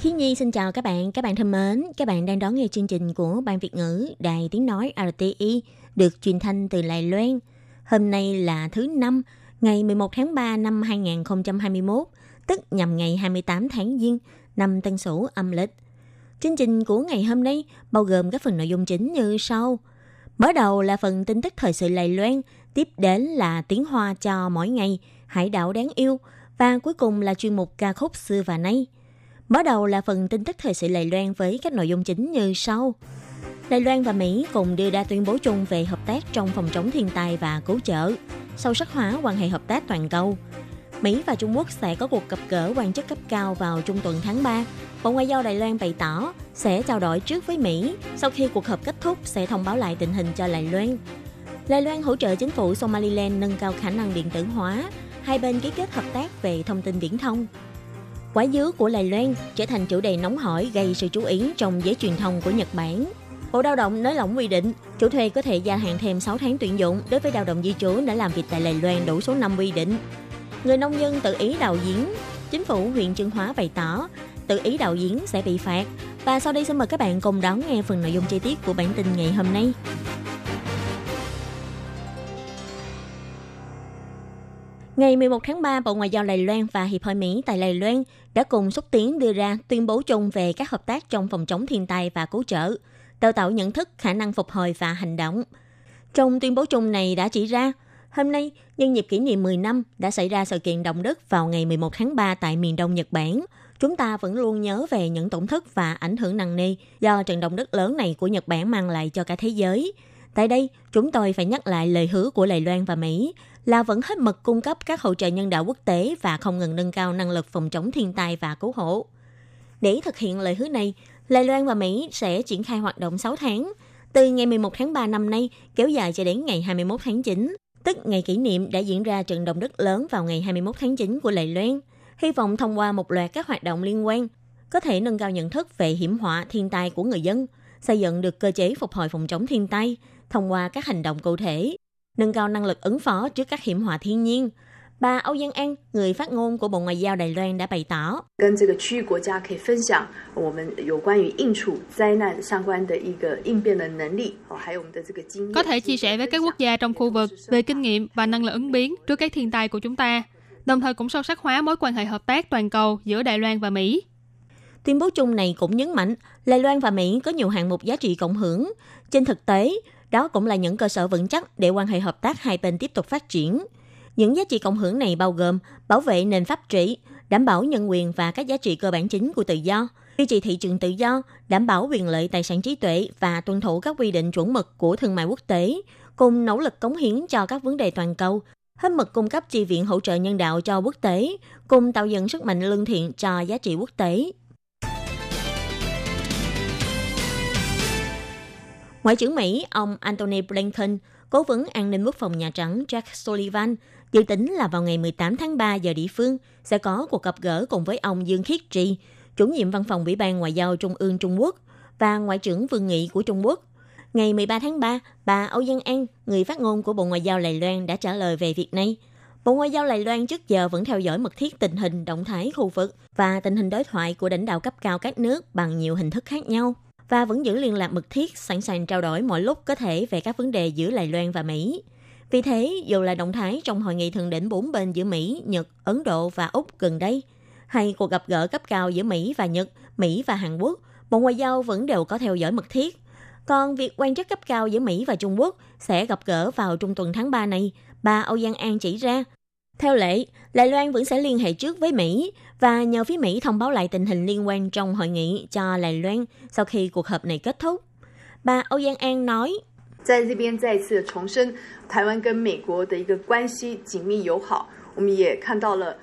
Khi Nhi xin chào các bạn, các bạn thân mến, các bạn đang đón nghe chương trình của Ban Việt ngữ Đài Tiếng Nói RTI được truyền thanh từ Lài Loan. Hôm nay là thứ năm, ngày 11 tháng 3 năm 2021, tức nhằm ngày 28 tháng Giêng, năm Tân Sửu âm lịch. Chương trình của ngày hôm nay bao gồm các phần nội dung chính như sau. Mở đầu là phần tin tức thời sự Lài Loan, tiếp đến là tiếng hoa cho mỗi ngày, hải đảo đáng yêu, và cuối cùng là chuyên mục ca khúc xưa và nay. Mở đầu là phần tin tức thời sự Lầy Loan với các nội dung chính như sau. Đài Loan và Mỹ cùng đưa ra tuyên bố chung về hợp tác trong phòng chống thiên tai và cứu trợ, sâu sắc hóa quan hệ hợp tác toàn cầu. Mỹ và Trung Quốc sẽ có cuộc gặp gỡ quan chức cấp cao vào trung tuần tháng 3. Bộ Ngoại giao Đài Loan bày tỏ sẽ trao đổi trước với Mỹ, sau khi cuộc họp kết thúc sẽ thông báo lại tình hình cho Đài Loan. Đài Loan hỗ trợ chính phủ Somaliland nâng cao khả năng điện tử hóa, hai bên ký kết hợp tác về thông tin viễn thông. Quả dứa của Lài Loan trở thành chủ đề nóng hổi gây sự chú ý trong giới truyền thông của Nhật Bản. Bộ Lao động nới lỏng quy định, chủ thuê có thể gia hạn thêm 6 tháng tuyển dụng đối với lao động di trú đã làm việc tại Lài Loan đủ số năm quy định. Người nông dân tự ý đào giếng, chính phủ huyện Trương Hóa bày tỏ tự ý đào giếng sẽ bị phạt. Và sau đây xin mời các bạn cùng đón nghe phần nội dung chi tiết của bản tin ngày hôm nay. Ngày 11 tháng 3, Bộ Ngoại giao Đài Loan và Hiệp hội Mỹ tại Đài Loan đã cùng xúc tiến đưa ra tuyên bố chung về các hợp tác trong phòng chống thiên tai và cứu trợ, đào tạo nhận thức, khả năng phục hồi và hành động. Trong tuyên bố chung này đã chỉ ra, hôm nay, nhân dịp kỷ niệm 10 năm đã xảy ra sự kiện động đất vào ngày 11 tháng 3 tại miền đông Nhật Bản. Chúng ta vẫn luôn nhớ về những tổn thất và ảnh hưởng nặng nề do trận động đất lớn này của Nhật Bản mang lại cho cả thế giới. Tại đây, chúng tôi phải nhắc lại lời hứa của Đài Loan và Mỹ là vẫn hết mực cung cấp các hỗ trợ nhân đạo quốc tế và không ngừng nâng cao năng lực phòng chống thiên tai và cứu hộ. Để thực hiện lời hứa này, Đài Loan và Mỹ sẽ triển khai hoạt động 6 tháng, từ ngày 11 tháng 3 năm nay kéo dài cho đến ngày 21 tháng 9, tức ngày kỷ niệm đã diễn ra trận động đất lớn vào ngày 21 tháng 9 của Đài Loan. Hy vọng thông qua một loạt các hoạt động liên quan, có thể nâng cao nhận thức về hiểm họa thiên tai của người dân, xây dựng được cơ chế phục hồi phòng chống thiên tai thông qua các hành động cụ thể, nâng cao năng lực ứng phó trước các hiểm họa thiên nhiên. Bà Âu Giang An, người phát ngôn của Bộ Ngoại giao Đài Loan đã bày tỏ. Có thể chia sẻ với các quốc gia trong khu vực về kinh nghiệm và năng lực ứng biến trước các thiên tai của chúng ta, đồng thời cũng sâu sắc hóa mối quan hệ hợp tác toàn cầu giữa Đài Loan và Mỹ. Tuyên bố chung này cũng nhấn mạnh, Đài Loan và Mỹ có nhiều hạng mục giá trị cộng hưởng. Trên thực tế, đó cũng là những cơ sở vững chắc để quan hệ hợp tác hai bên tiếp tục phát triển. Những giá trị cộng hưởng này bao gồm bảo vệ nền pháp trị, đảm bảo nhân quyền và các giá trị cơ bản chính của tự do, duy trì thị trường tự do, đảm bảo quyền lợi tài sản trí tuệ và tuân thủ các quy định chuẩn mực của thương mại quốc tế, cùng nỗ lực cống hiến cho các vấn đề toàn cầu, hết mực cung cấp chi viện hỗ trợ nhân đạo cho quốc tế, cùng tạo dựng sức mạnh lương thiện cho giá trị quốc tế. Ngoại trưởng Mỹ, ông Antony Blinken, cố vấn an ninh quốc phòng Nhà Trắng Jack Sullivan, dự tính là vào ngày 18 tháng 3 giờ địa phương sẽ có cuộc gặp gỡ cùng với ông Dương Khiết Trì, chủ nhiệm văn phòng Ủy ban Ngoại giao Trung ương Trung Quốc và Ngoại trưởng Vương nghị của Trung Quốc. Ngày 13 tháng 3, bà Âu Giang An, người phát ngôn của Bộ Ngoại giao Lài Loan đã trả lời về việc này. Bộ Ngoại giao Lài Loan trước giờ vẫn theo dõi mật thiết tình hình động thái khu vực và tình hình đối thoại của lãnh đạo cấp cao các nước bằng nhiều hình thức khác nhau và vẫn giữ liên lạc mật thiết, sẵn sàng trao đổi mọi lúc có thể về các vấn đề giữa Đài Loan và Mỹ. Vì thế, dù là động thái trong hội nghị thượng đỉnh bốn bên giữa Mỹ, Nhật, Ấn Độ và Úc gần đây, hay cuộc gặp gỡ cấp cao giữa Mỹ và Nhật, Mỹ và Hàn Quốc, Bộ Ngoại giao vẫn đều có theo dõi mật thiết. Còn việc quan chức cấp cao giữa Mỹ và Trung Quốc sẽ gặp gỡ vào trung tuần tháng 3 này, bà Âu Giang An chỉ ra. Theo lệ, Đài Loan vẫn sẽ liên hệ trước với Mỹ và nhờ phía Mỹ thông báo lại tình hình liên quan trong hội nghị cho Đài Loan sau khi cuộc họp này kết thúc. Bà Âu Giang An nói, 在这边再次重申台湾跟美国的一个关系紧密友好。我们也看到了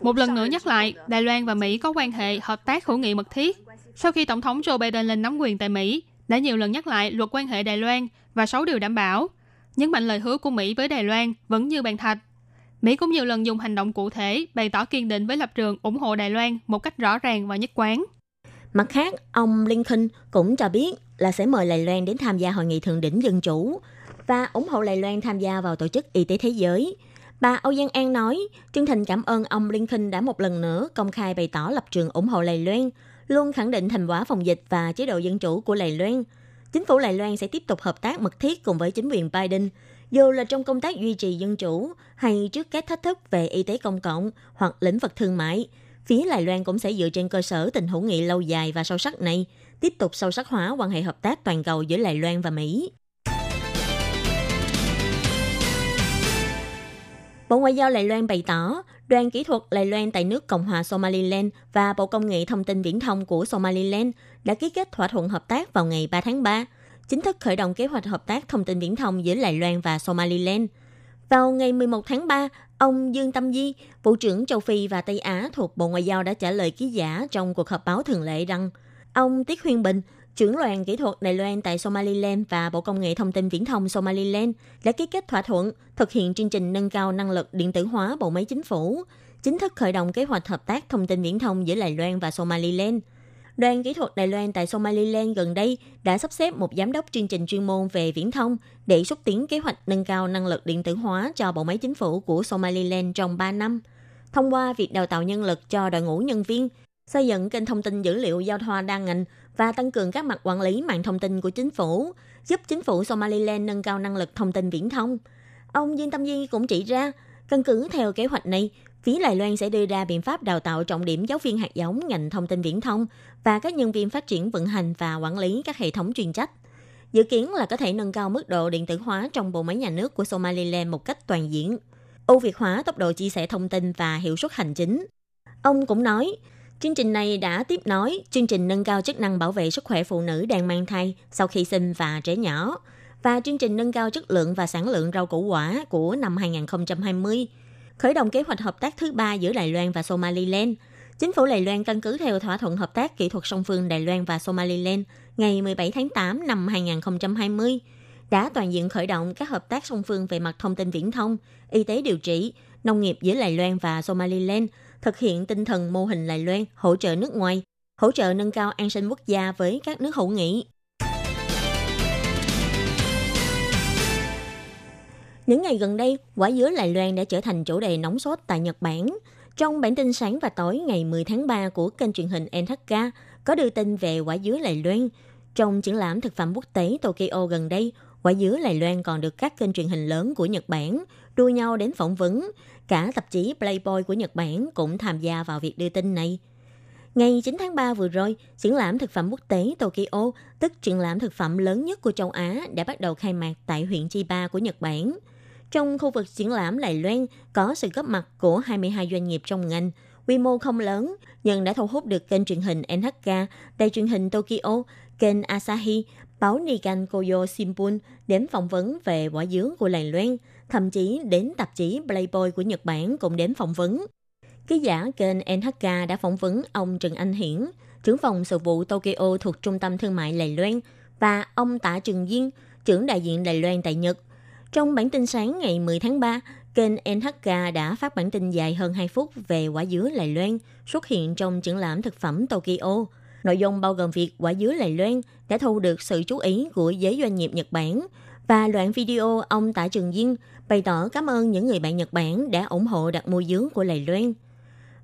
Một lần nữa nhắc lại, Đài Loan và Mỹ có quan hệ hợp tác hữu nghị mật thiết. Sau khi Tổng thống Joe Biden lên nắm quyền tại Mỹ, đã nhiều lần nhắc lại luật quan hệ Đài Loan và 6 điều đảm bảo, nhấn mạnh lời hứa của Mỹ với Đài Loan vẫn như bàn thạch. Mỹ cũng nhiều lần dùng hành động cụ thể bày tỏ kiên định với lập trường ủng hộ Đài Loan một cách rõ ràng và nhất quán. Mặt khác, ông Lincoln cũng cho biết là sẽ mời Đài Loan đến tham gia hội nghị thượng đỉnh dân chủ và ủng hộ Đài Loan tham gia vào tổ chức y tế thế giới. Bà Âu Giang An nói, chân thành cảm ơn ông Lincoln đã một lần nữa công khai bày tỏ lập trường ủng hộ Đài Loan, luôn khẳng định thành quả phòng dịch và chế độ dân chủ của Đài Loan. Chính phủ Đài Loan sẽ tiếp tục hợp tác mật thiết cùng với chính quyền Biden, dù là trong công tác duy trì dân chủ hay trước các thách thức về y tế công cộng hoặc lĩnh vực thương mại. Phía Đài Loan cũng sẽ dựa trên cơ sở tình hữu nghị lâu dài và sâu sắc này, tiếp tục sâu sắc hóa quan hệ hợp tác toàn cầu giữa Đài Loan và Mỹ. Bộ Ngoại giao Đài Loan bày tỏ, đoàn kỹ thuật Đài Loan tại nước Cộng hòa Somaliland và Bộ Công nghệ Thông tin Viễn thông của Somaliland đã ký kết thỏa thuận hợp tác vào ngày 3 tháng 3, chính thức khởi động kế hoạch hợp tác thông tin viễn thông giữa Đài Loan và Somaliland. Vào ngày 11 tháng 3, ông Dương Tâm Di, Bộ trưởng châu Phi và Tây Á thuộc Bộ Ngoại giao đã trả lời ký giả trong cuộc họp báo thường lệ rằng ông Tiết Huyên Bình, trưởng đoàn kỹ thuật Đài Loan tại Somaliland và Bộ Công nghệ Thông tin Viễn thông Somaliland đã ký kết thỏa thuận thực hiện chương trình nâng cao năng lực điện tử hóa bộ máy chính phủ, chính thức khởi động kế hoạch hợp tác thông tin viễn thông giữa Đài Loan và Somaliland. Đoàn kỹ thuật Đài Loan tại Somaliland gần đây đã sắp xếp một giám đốc chương trình chuyên môn về viễn thông để xúc tiến kế hoạch nâng cao năng lực điện tử hóa cho bộ máy chính phủ của Somaliland trong 3 năm. Thông qua việc đào tạo nhân lực cho đội ngũ nhân viên, xây dựng kênh thông tin dữ liệu giao thoa đa ngành và tăng cường các mặt quản lý mạng thông tin của chính phủ, giúp chính phủ Somaliland nâng cao năng lực thông tin viễn thông. Ông Diên Tâm Di cũng chỉ ra, căn cứ theo kế hoạch này, phía Đài Loan sẽ đưa ra biện pháp đào tạo trọng điểm giáo viên hạt giống ngành thông tin viễn thông và các nhân viên phát triển vận hành và quản lý các hệ thống chuyên trách. Dự kiến là có thể nâng cao mức độ điện tử hóa trong bộ máy nhà nước của Somaliland một cách toàn diện, ưu việt hóa tốc độ chia sẻ thông tin và hiệu suất hành chính. Ông cũng nói, Chương trình này đã tiếp nối chương trình nâng cao chức năng bảo vệ sức khỏe phụ nữ đang mang thai sau khi sinh và trẻ nhỏ và chương trình nâng cao chất lượng và sản lượng rau củ quả của năm 2020, khởi động kế hoạch hợp tác thứ ba giữa Đài Loan và Somaliland. Chính phủ Đài Loan căn cứ theo thỏa thuận hợp tác kỹ thuật song phương Đài Loan và Somaliland ngày 17 tháng 8 năm 2020 đã toàn diện khởi động các hợp tác song phương về mặt thông tin viễn thông, y tế điều trị, nông nghiệp giữa Đài Loan và Somaliland – thực hiện tinh thần mô hình Đài Loan hỗ trợ nước ngoài, hỗ trợ nâng cao an sinh quốc gia với các nước hữu nghị. Những ngày gần đây, quả dứa Lài Loan đã trở thành chủ đề nóng sốt tại Nhật Bản. Trong bản tin sáng và tối ngày 10 tháng 3 của kênh truyền hình NHK có đưa tin về quả dứa Lài Loan. Trong triển lãm thực phẩm quốc tế Tokyo gần đây, quả dứa Lài Loan còn được các kênh truyền hình lớn của Nhật Bản đua nhau đến phỏng vấn, Cả tạp chí Playboy của Nhật Bản cũng tham gia vào việc đưa tin này. Ngày 9 tháng 3 vừa rồi, triển lãm thực phẩm quốc tế Tokyo, tức triển lãm thực phẩm lớn nhất của châu Á, đã bắt đầu khai mạc tại huyện Chiba của Nhật Bản. Trong khu vực triển lãm Đài Loan có sự góp mặt của 22 doanh nghiệp trong ngành, quy mô không lớn, nhưng đã thu hút được kênh truyền hình NHK, đài truyền hình Tokyo, kênh Asahi, báo Nikan Koyo Shimbun đến phỏng vấn về quả dứa của Đài Loan – thậm chí đến tạp chí Playboy của Nhật Bản cũng đến phỏng vấn. Ký giả kênh NHK đã phỏng vấn ông Trần Anh Hiển, trưởng phòng sự vụ Tokyo thuộc Trung tâm Thương mại Đài Loan, và ông Tạ Trường Duyên, trưởng đại diện Đài Loan tại Nhật. Trong bản tin sáng ngày 10 tháng 3, kênh NHK đã phát bản tin dài hơn 2 phút về quả dứa Lài Loan xuất hiện trong triển lãm thực phẩm Tokyo. Nội dung bao gồm việc quả dứa Lài Loan đã thu được sự chú ý của giới doanh nghiệp Nhật Bản và đoạn video ông Tạ Trường Duyên bày tỏ cảm ơn những người bạn Nhật Bản đã ủng hộ đặt mua dứa của Lầy Loan.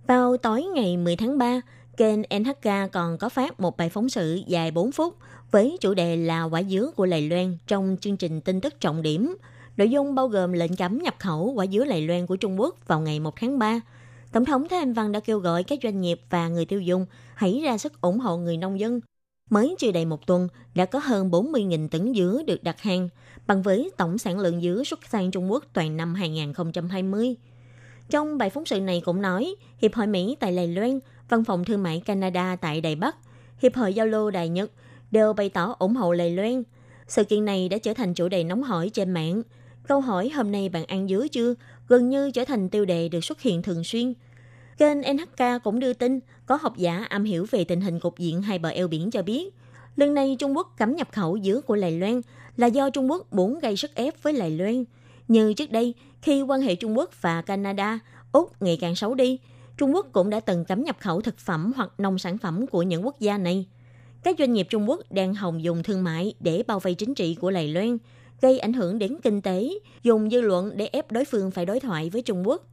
Vào tối ngày 10 tháng 3, kênh NHK còn có phát một bài phóng sự dài 4 phút với chủ đề là quả dứa của Lầy Loan trong chương trình tin tức trọng điểm. Nội dung bao gồm lệnh cấm nhập khẩu quả dứa Lầy Loan của Trung Quốc vào ngày 1 tháng 3. Tổng thống Thái Anh Văn đã kêu gọi các doanh nghiệp và người tiêu dùng hãy ra sức ủng hộ người nông dân. Mới chưa đầy một tuần, đã có hơn 40.000 tấn dứa được đặt hàng, bằng với tổng sản lượng dứa xuất sang Trung Quốc toàn năm 2020. Trong bài phóng sự này cũng nói, Hiệp hội Mỹ tại Lầy Loan, Văn phòng Thương mại Canada tại Đài Bắc, Hiệp hội Giao lưu Đài Nhật đều bày tỏ ủng hộ Lầy Loan. Sự kiện này đã trở thành chủ đề nóng hỏi trên mạng. Câu hỏi hôm nay bạn ăn dứa chưa? gần như trở thành tiêu đề được xuất hiện thường xuyên. Kênh NHK cũng đưa tin có học giả am hiểu về tình hình cục diện hai bờ eo biển cho biết, lần này Trung Quốc cấm nhập khẩu dứa của Lài Loan là do Trung Quốc muốn gây sức ép với Lài Loan. Như trước đây, khi quan hệ Trung Quốc và Canada, Úc ngày càng xấu đi, Trung Quốc cũng đã từng cấm nhập khẩu thực phẩm hoặc nông sản phẩm của những quốc gia này. Các doanh nghiệp Trung Quốc đang hồng dùng thương mại để bao vây chính trị của Lài Loan, gây ảnh hưởng đến kinh tế, dùng dư luận để ép đối phương phải đối thoại với Trung Quốc.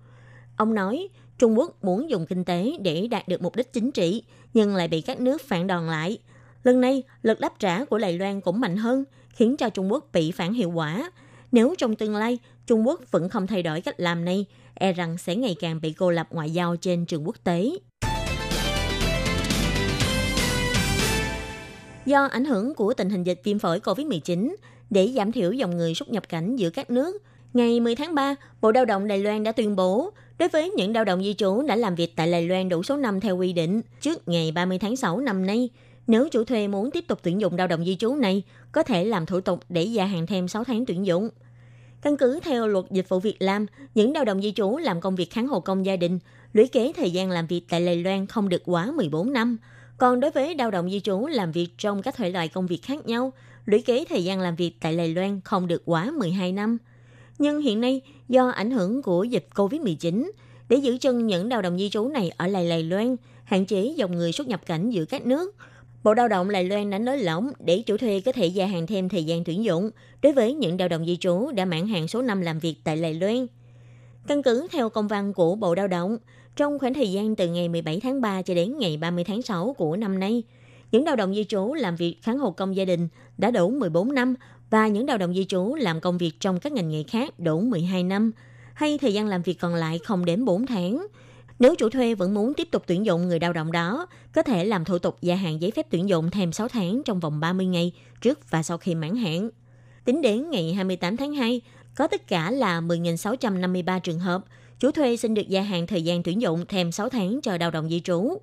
Ông nói, Trung Quốc muốn dùng kinh tế để đạt được mục đích chính trị, nhưng lại bị các nước phản đòn lại. Lần này, lực đáp trả của Đài Loan cũng mạnh hơn, khiến cho Trung Quốc bị phản hiệu quả. Nếu trong tương lai, Trung Quốc vẫn không thay đổi cách làm này, e rằng sẽ ngày càng bị cô lập ngoại giao trên trường quốc tế. Do ảnh hưởng của tình hình dịch viêm phổi COVID-19, để giảm thiểu dòng người xuất nhập cảnh giữa các nước, ngày 10 tháng 3, Bộ Lao động Đài Loan đã tuyên bố đối với những lao động di trú đã làm việc tại Đài Loan đủ số năm theo quy định trước ngày 30 tháng 6 năm nay, nếu chủ thuê muốn tiếp tục tuyển dụng lao động di trú này, có thể làm thủ tục để gia hạn thêm 6 tháng tuyển dụng. Căn cứ theo luật dịch vụ Việc làm, những lao động di trú làm công việc kháng hộ công gia đình, lũy kế thời gian làm việc tại Đài Loan không được quá 14 năm. Còn đối với lao động di trú làm việc trong các thể loại công việc khác nhau, lũy kế thời gian làm việc tại Đài Loan không được quá 12 năm. Nhưng hiện nay, do ảnh hưởng của dịch COVID-19, để giữ chân những lao động di trú này ở lại Đài Loan, hạn chế dòng người xuất nhập cảnh giữa các nước, Bộ Lao động Đài Loan đã nới lỏng để chủ thuê có thể gia hạn thêm thời gian tuyển dụng đối với những lao động di trú đã mãn hạn số năm làm việc tại Đài Loan. Căn cứ theo công văn của Bộ Lao động, trong khoảng thời gian từ ngày 17 tháng 3 cho đến ngày 30 tháng 6 của năm nay, những lao động di trú làm việc kháng hộ công gia đình đã đủ 14 năm và những lao động di trú làm công việc trong các ngành nghề khác đủ 12 năm, hay thời gian làm việc còn lại không đến 4 tháng. Nếu chủ thuê vẫn muốn tiếp tục tuyển dụng người lao động đó, có thể làm thủ tục gia hạn giấy phép tuyển dụng thêm 6 tháng trong vòng 30 ngày trước và sau khi mãn hạn. Tính đến ngày 28 tháng 2, có tất cả là 10.653 trường hợp, chủ thuê xin được gia hạn thời gian tuyển dụng thêm 6 tháng chờ lao động di trú.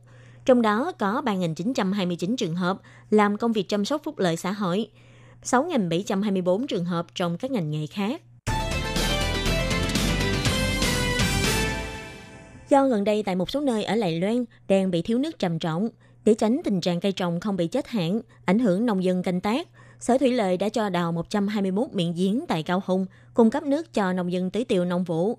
Trong đó có 3.929 trường hợp làm công việc chăm sóc phúc lợi xã hội, 6.724 trường hợp trong các ngành nghề khác. Do gần đây tại một số nơi ở Lài Loan đang bị thiếu nước trầm trọng, để tránh tình trạng cây trồng không bị chết hạn, ảnh hưởng nông dân canh tác, Sở Thủy Lợi đã cho đào 121 miệng giếng tại Cao Hùng, cung cấp nước cho nông dân tưới tiêu nông vụ.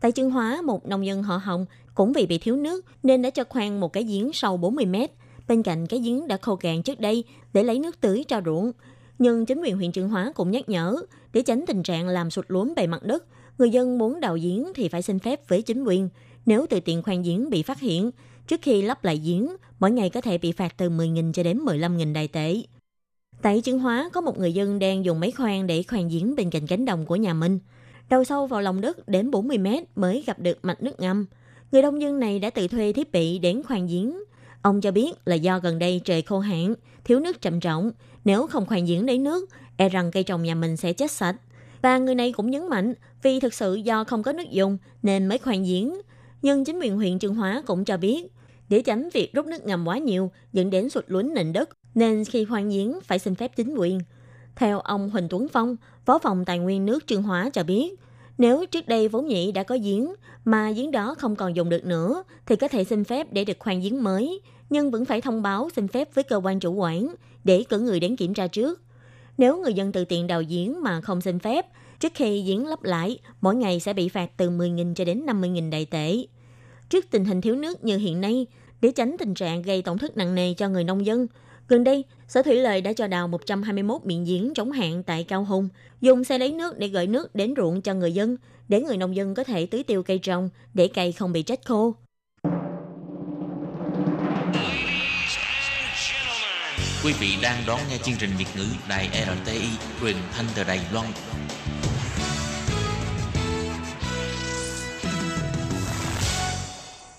Tại Trương Hóa, một nông dân họ Hồng cũng vì bị thiếu nước nên đã cho khoan một cái giếng sâu 40 mét. Bên cạnh cái giếng đã khô cạn trước đây để lấy nước tưới cho ruộng. Nhưng chính quyền huyện Trương Hóa cũng nhắc nhở, để tránh tình trạng làm sụt lún bề mặt đất, người dân muốn đào giếng thì phải xin phép với chính quyền. Nếu từ tiện khoan giếng bị phát hiện, trước khi lắp lại giếng, mỗi ngày có thể bị phạt từ 10.000 cho đến 15.000 đài tệ. Tại Trương Hóa có một người dân đang dùng máy khoan để khoan giếng bên cạnh cánh đồng của nhà mình. Đầu sâu vào lòng đất đến 40 mét mới gặp được mạch nước ngầm. Người nông dân này đã tự thuê thiết bị đến khoan giếng. Ông cho biết là do gần đây trời khô hạn, thiếu nước trầm trọng. Nếu không khoan giếng lấy nước, e rằng cây trồng nhà mình sẽ chết sạch. Và người này cũng nhấn mạnh vì thực sự do không có nước dùng nên mới khoan giếng. Nhưng chính quyền huyện Trường Hóa cũng cho biết, để tránh việc rút nước ngầm quá nhiều dẫn đến sụt lún nền đất, nên khi khoan giếng phải xin phép chính quyền. Theo ông Huỳnh Tuấn Phong, Phó phòng Tài nguyên nước Trương Hóa cho biết, nếu trước đây vốn nhĩ đã có giếng mà giếng đó không còn dùng được nữa thì có thể xin phép để được khoan giếng mới, nhưng vẫn phải thông báo xin phép với cơ quan chủ quản để cử người đến kiểm tra trước. Nếu người dân tự tiện đào giếng mà không xin phép, trước khi giếng lấp lại, mỗi ngày sẽ bị phạt từ 10.000 cho đến 50.000 đại tệ. Trước tình hình thiếu nước như hiện nay, để tránh tình trạng gây tổn thất nặng nề cho người nông dân, gần đây, Sở Thủy Lợi đã cho đào 121 miệng giếng chống hạn tại Cao Hùng, dùng xe lấy nước để gửi nước đến ruộng cho người dân, để người nông dân có thể tưới tiêu cây trồng, để cây không bị chết khô. Quý vị đang đón nghe chương trình Việt ngữ Đài RTI truyền thanh từ Đài Loan.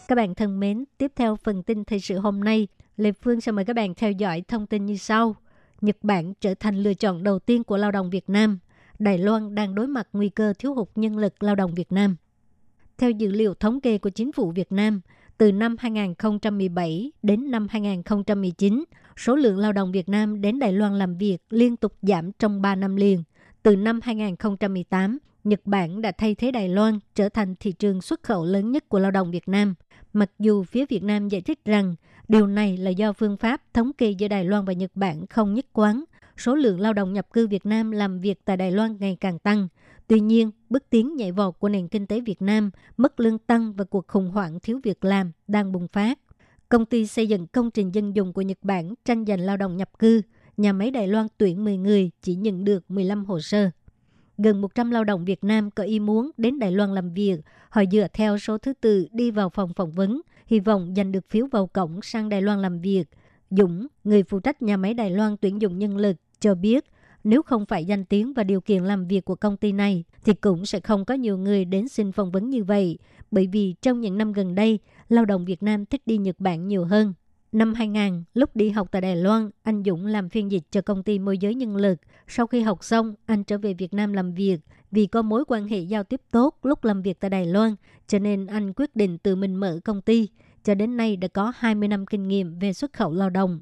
Các bạn thân mến, tiếp theo phần tin thời sự hôm nay, Lê Phương sẽ mời các bạn theo dõi thông tin như sau. Nhật Bản trở thành lựa chọn đầu tiên của lao động Việt Nam. Đài Loan đang đối mặt nguy cơ thiếu hụt nhân lực lao động Việt Nam. Theo dữ liệu thống kê của chính phủ Việt Nam, từ năm 2017 đến năm 2019, số lượng lao động Việt Nam đến Đài Loan làm việc liên tục giảm trong 3 năm liền, từ năm 2018 Nhật Bản đã thay thế Đài Loan trở thành thị trường xuất khẩu lớn nhất của lao động Việt Nam. Mặc dù phía Việt Nam giải thích rằng điều này là do phương pháp thống kê giữa Đài Loan và Nhật Bản không nhất quán. Số lượng lao động nhập cư Việt Nam làm việc tại Đài Loan ngày càng tăng. Tuy nhiên, bước tiến nhảy vọt của nền kinh tế Việt Nam, mức lương tăng và cuộc khủng hoảng thiếu việc làm đang bùng phát. Công ty xây dựng công trình dân dụng của Nhật Bản tranh giành lao động nhập cư. Nhà máy Đài Loan tuyển 10 người chỉ nhận được 15 hồ sơ gần 100 lao động Việt Nam có ý muốn đến Đài Loan làm việc. Họ dựa theo số thứ tự đi vào phòng phỏng vấn, hy vọng giành được phiếu vào cổng sang Đài Loan làm việc. Dũng, người phụ trách nhà máy Đài Loan tuyển dụng nhân lực, cho biết nếu không phải danh tiếng và điều kiện làm việc của công ty này, thì cũng sẽ không có nhiều người đến xin phỏng vấn như vậy. Bởi vì trong những năm gần đây, lao động Việt Nam thích đi Nhật Bản nhiều hơn. Năm 2000, lúc đi học tại Đài Loan, anh Dũng làm phiên dịch cho công ty môi giới nhân lực. Sau khi học xong, anh trở về Việt Nam làm việc. Vì có mối quan hệ giao tiếp tốt lúc làm việc tại Đài Loan, cho nên anh quyết định tự mình mở công ty. Cho đến nay đã có 20 năm kinh nghiệm về xuất khẩu lao động.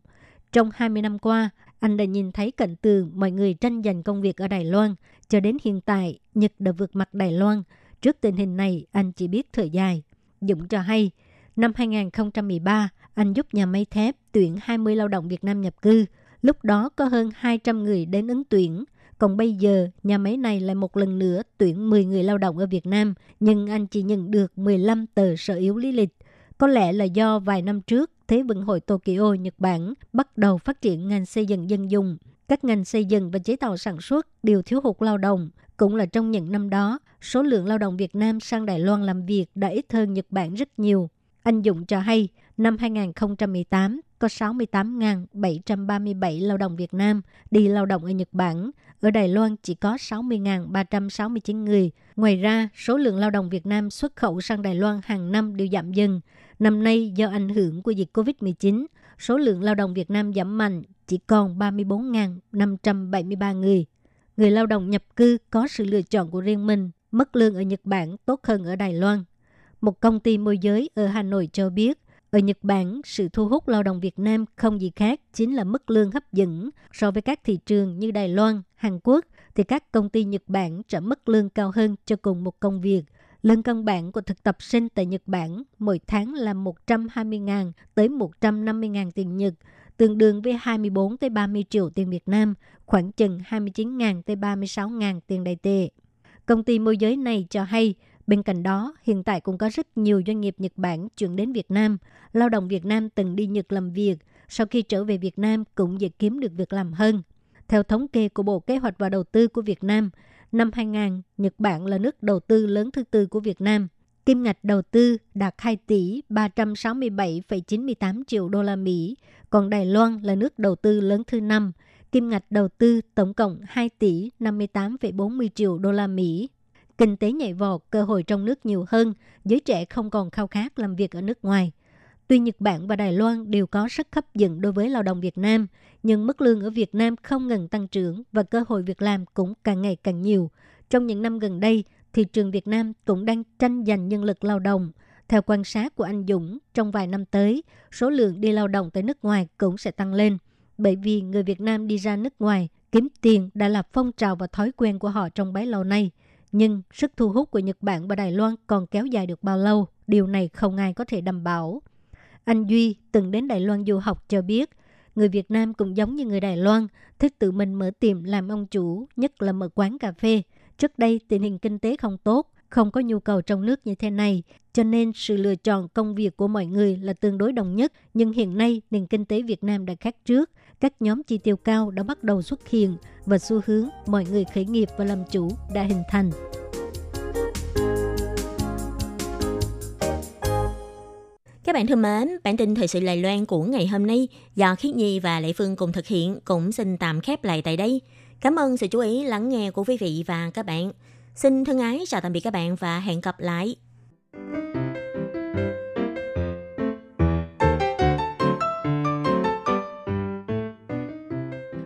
Trong 20 năm qua, anh đã nhìn thấy cận tượng mọi người tranh giành công việc ở Đài Loan. Cho đến hiện tại, Nhật đã vượt mặt Đài Loan. Trước tình hình này, anh chỉ biết thời dài. Dũng cho hay, năm 2013, anh giúp nhà máy thép tuyển 20 lao động Việt Nam nhập cư. Lúc đó có hơn 200 người đến ứng tuyển. Còn bây giờ, nhà máy này lại một lần nữa tuyển 10 người lao động ở Việt Nam, nhưng anh chỉ nhận được 15 tờ sở yếu lý lịch. Có lẽ là do vài năm trước, Thế vận hội Tokyo, Nhật Bản bắt đầu phát triển ngành xây dựng dân dùng. Các ngành xây dựng và chế tạo sản xuất đều thiếu hụt lao động. Cũng là trong những năm đó, số lượng lao động Việt Nam sang Đài Loan làm việc đã ít hơn Nhật Bản rất nhiều. Anh Dũng cho hay, năm 2018 có 68.737 lao động Việt Nam đi lao động ở Nhật Bản. Ở Đài Loan chỉ có 60.369 người. Ngoài ra, số lượng lao động Việt Nam xuất khẩu sang Đài Loan hàng năm đều giảm dần. Năm nay, do ảnh hưởng của dịch COVID-19, số lượng lao động Việt Nam giảm mạnh chỉ còn 34.573 người. Người lao động nhập cư có sự lựa chọn của riêng mình, mức lương ở Nhật Bản tốt hơn ở Đài Loan. Một công ty môi giới ở Hà Nội cho biết, ở Nhật Bản, sự thu hút lao động Việt Nam không gì khác chính là mức lương hấp dẫn. So với các thị trường như Đài Loan, Hàn Quốc, thì các công ty Nhật Bản trả mức lương cao hơn cho cùng một công việc. Lương căn bản của thực tập sinh tại Nhật Bản mỗi tháng là 120.000 tới 150.000 tiền Nhật, tương đương với 24 tới 30 triệu tiền Việt Nam, khoảng chừng 29.000 tới 36.000 tiền Đài tệ. Công ty môi giới này cho hay Bên cạnh đó, hiện tại cũng có rất nhiều doanh nghiệp Nhật Bản chuyển đến Việt Nam. Lao động Việt Nam từng đi Nhật làm việc, sau khi trở về Việt Nam cũng dễ kiếm được việc làm hơn. Theo thống kê của Bộ Kế hoạch và Đầu tư của Việt Nam, năm 2000, Nhật Bản là nước đầu tư lớn thứ tư của Việt Nam. Kim ngạch đầu tư đạt 2 tỷ 367,98 triệu đô la Mỹ, còn Đài Loan là nước đầu tư lớn thứ năm. Kim ngạch đầu tư tổng cộng 2 tỷ 58,40 triệu đô la Mỹ kinh tế nhảy vọt, cơ hội trong nước nhiều hơn, giới trẻ không còn khao khát làm việc ở nước ngoài. Tuy Nhật Bản và Đài Loan đều có sức hấp dẫn đối với lao động Việt Nam, nhưng mức lương ở Việt Nam không ngừng tăng trưởng và cơ hội việc làm cũng càng ngày càng nhiều. Trong những năm gần đây, thị trường Việt Nam cũng đang tranh giành nhân lực lao động. Theo quan sát của anh Dũng, trong vài năm tới, số lượng đi lao động tới nước ngoài cũng sẽ tăng lên. Bởi vì người Việt Nam đi ra nước ngoài kiếm tiền đã là phong trào và thói quen của họ trong bấy lâu nay – nhưng sức thu hút của Nhật Bản và Đài Loan còn kéo dài được bao lâu, điều này không ai có thể đảm bảo. Anh Duy từng đến Đài Loan du học cho biết, người Việt Nam cũng giống như người Đài Loan, thích tự mình mở tiệm làm ông chủ, nhất là mở quán cà phê. Trước đây tình hình kinh tế không tốt, không có nhu cầu trong nước như thế này, cho nên sự lựa chọn công việc của mọi người là tương đối đồng nhất. Nhưng hiện nay, nền kinh tế Việt Nam đã khác trước, các nhóm chi tiêu cao đã bắt đầu xuất hiện và xu hướng mọi người khởi nghiệp và làm chủ đã hình thành. Các bạn thân mến, bản tin thời sự Lài Loan của ngày hôm nay do Khiết Nhi và Lệ Phương cùng thực hiện cũng xin tạm khép lại tại đây. Cảm ơn sự chú ý lắng nghe của quý vị và các bạn. Xin thân ái chào tạm biệt các bạn và hẹn gặp lại.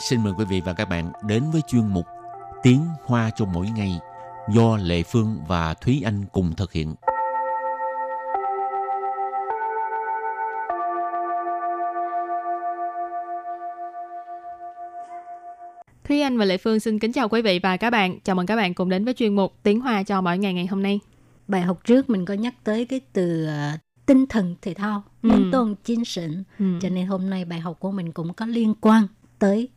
xin mời quý vị và các bạn đến với chuyên mục Tiếng Hoa cho mỗi ngày do Lệ Phương và Thúy Anh cùng thực hiện. Thúy Anh và Lệ Phương xin kính chào quý vị và các bạn. Chào mừng các bạn cùng đến với chuyên mục Tiếng Hoa cho mỗi ngày ngày hôm nay. Bài học trước mình có nhắc tới cái từ uh, tinh thần thể thao, ừ. tôn chính sinh. Ừ. Cho nên hôm nay bài học của mình cũng có liên quan tới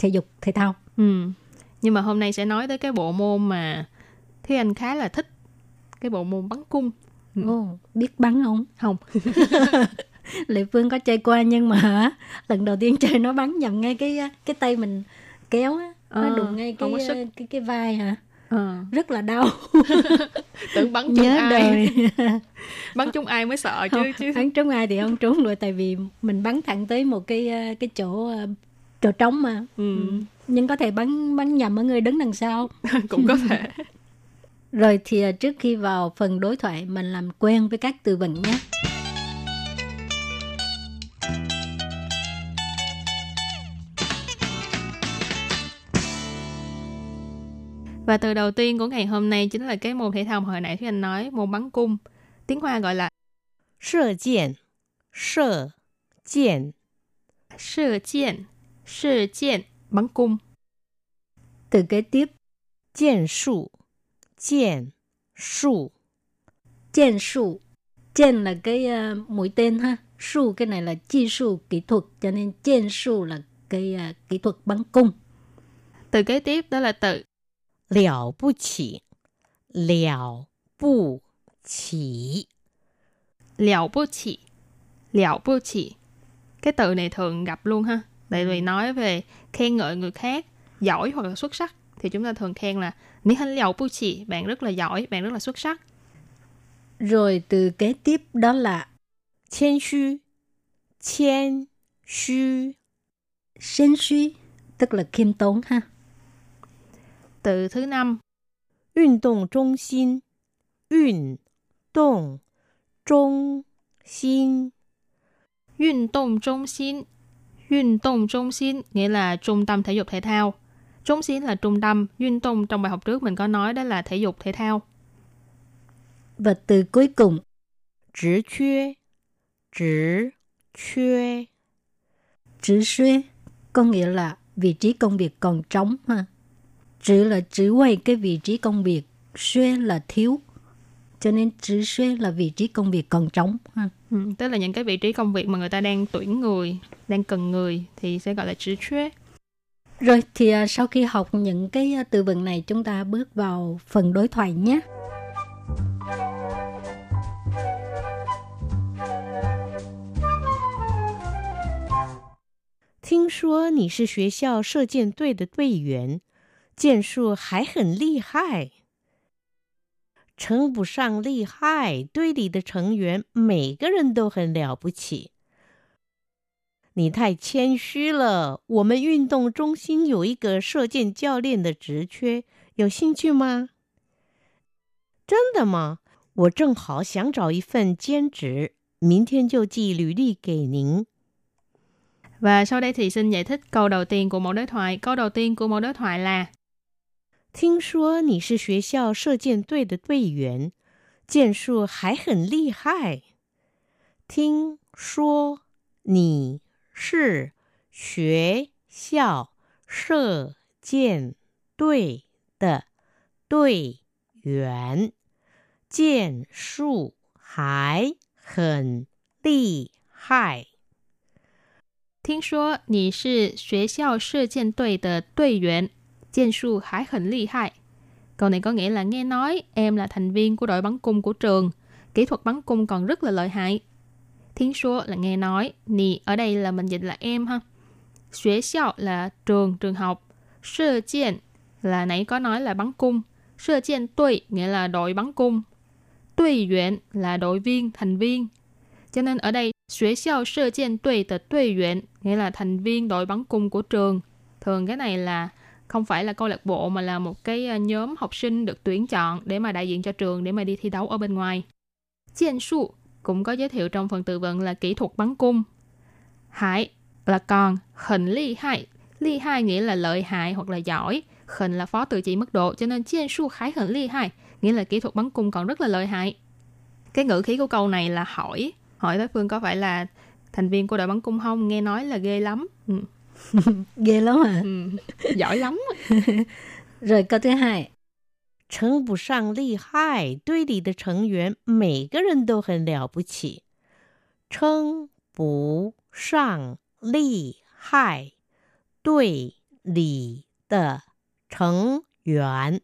thể dục thể thao. Ừ. nhưng mà hôm nay sẽ nói tới cái bộ môn mà Thúy Anh khá là thích cái bộ môn bắn cung. Ừ. Ồ, biết bắn không? Không. Lệ Phương có chơi qua nhưng mà lần đầu tiên chơi nó bắn nhầm ngay cái cái tay mình kéo á. Nó à, đụng ngay cái, cái cái cái vai hả? À. rất là đau. Tưởng bắn trúng Nhớ ai. bắn trúng ai mới sợ chứ không, chứ. bắn trúng ai thì không trúng rồi tại vì mình bắn thẳng tới một cái cái chỗ chỗ trống mà ừ. ừ. nhưng có thể bắn bắn nhầm ở người đứng đằng sau cũng có thể rồi thì à, trước khi vào phần đối thoại mình làm quen với các từ vựng nhé Và từ đầu tiên của ngày hôm nay chính là cái môn thể thao mà hồi nãy Thúy Anh nói, môn bắn cung. Tiếng Hoa gọi là Sơ kiện, sơ kiện. Sơ kiện, sự bắn cung. Từ kế tiếp, kiện sụ, kiện sụ, kiện sụ, kiện là cái uh, mũi tên ha, sụ cái này là kỹ sụ kỹ thuật, cho nên kiện sụ là cái uh, kỹ thuật bắn cung. Từ kế tiếp đó là từ. Liao bu chỉ, liao bu chỉ, liao bu chỉ, liao bu chỉ. Cái từ này thường gặp luôn ha, Tại vì nói về khen ngợi người khác giỏi hoặc là xuất sắc thì chúng ta thường khen là Ní hân liao bu chỉ, bạn rất là giỏi, bạn rất là xuất sắc. Rồi từ kế tiếp đó là Chiên xu Chiên xu Chiên xu tức là khiêm tốn ha. Từ thứ năm 运动中心运动中心运动中心 Yun Tông Trung Xin nghĩa là trung tâm thể dục thể thao. Trung Xin là trung tâm, Yun Tông trong bài học trước mình có nói đó là thể dục thể thao. Và từ cuối cùng, Trì chuế, trì chuế. Trì xuế có nghĩa là vị trí công việc còn trống ha. Trì là chỉ quay cái vị trí công việc, xuế là thiếu. Cho nên trì xuế là vị trí công việc còn trống ha. Ừ, tức là những cái vị trí công việc mà người ta đang tuyển người, đang cần người thì sẽ gọi là chữ thuế. Rồi thì uh, sau khi học những cái uh, từ vựng này chúng ta bước vào phần đối thoại nhé. 听说你是学校射箭队的队员，箭术还很厉害。 称不上厉害，队里的成员每个人都很了不起。你太谦虚了。我们运动中心有一个射箭教练的职缺，有兴趣吗？真的吗？我正好想找一份兼职，明天就寄履历给您。Và sau đây thì xin giải thích câu đầu tiên của mẫu đối thoại. Câu đầu tiên của mẫu đối thoại là 听说你是学校射箭队的队员，箭术还很厉害。听说你是学校射箭队的队员，箭术还很厉害。听说你是学校射箭队的队员。Chen Shu Hải Hình Ly Hai. Câu này có nghĩa là nghe nói em là thành viên của đội bắn cung của trường. Kỹ thuật bắn cung còn rất là lợi hại. Thiên số là nghe nói. Nì ở đây là mình dịch là em ha. Xuế xiao là trường, trường học. Sơ chiên là nãy có nói là bắn cung. Sơ chiên tùy nghĩa là đội bắn cung. Tùy viện là đội viên, thành viên. Cho nên ở đây, xuế xiao sơ chiên tùy tờ tùy viện nghĩa là thành viên đội bắn cung của trường. Thường cái này là không phải là câu lạc bộ mà là một cái ờ, nhóm học sinh được tuyển chọn để mà đại diện cho trường để mà đi thi đấu ở bên ngoài. Chiên su cũng có giới thiệu trong phần từ vựng là kỹ thuật bắn cung. Hải là còn, hình ly hại. Ly hại nghĩa là lợi hại hoặc là giỏi. Hình là phó từ chỉ mức độ, cho nên chiên su khái hình ly hại, nghĩa là kỹ thuật bắn cung còn rất là lợi hại. Cái ngữ khí của câu này là hỏi, hỏi đối phương có phải là thành viên của đội bắn cung không? Nghe nói là ghê lắm. Ừ ghê lắm à. Ừ. Giỏi lắm. Rồi câu thứ hai. 称不上厉害，队里的成员每个人都很了不起。称不上厉害，队里的成员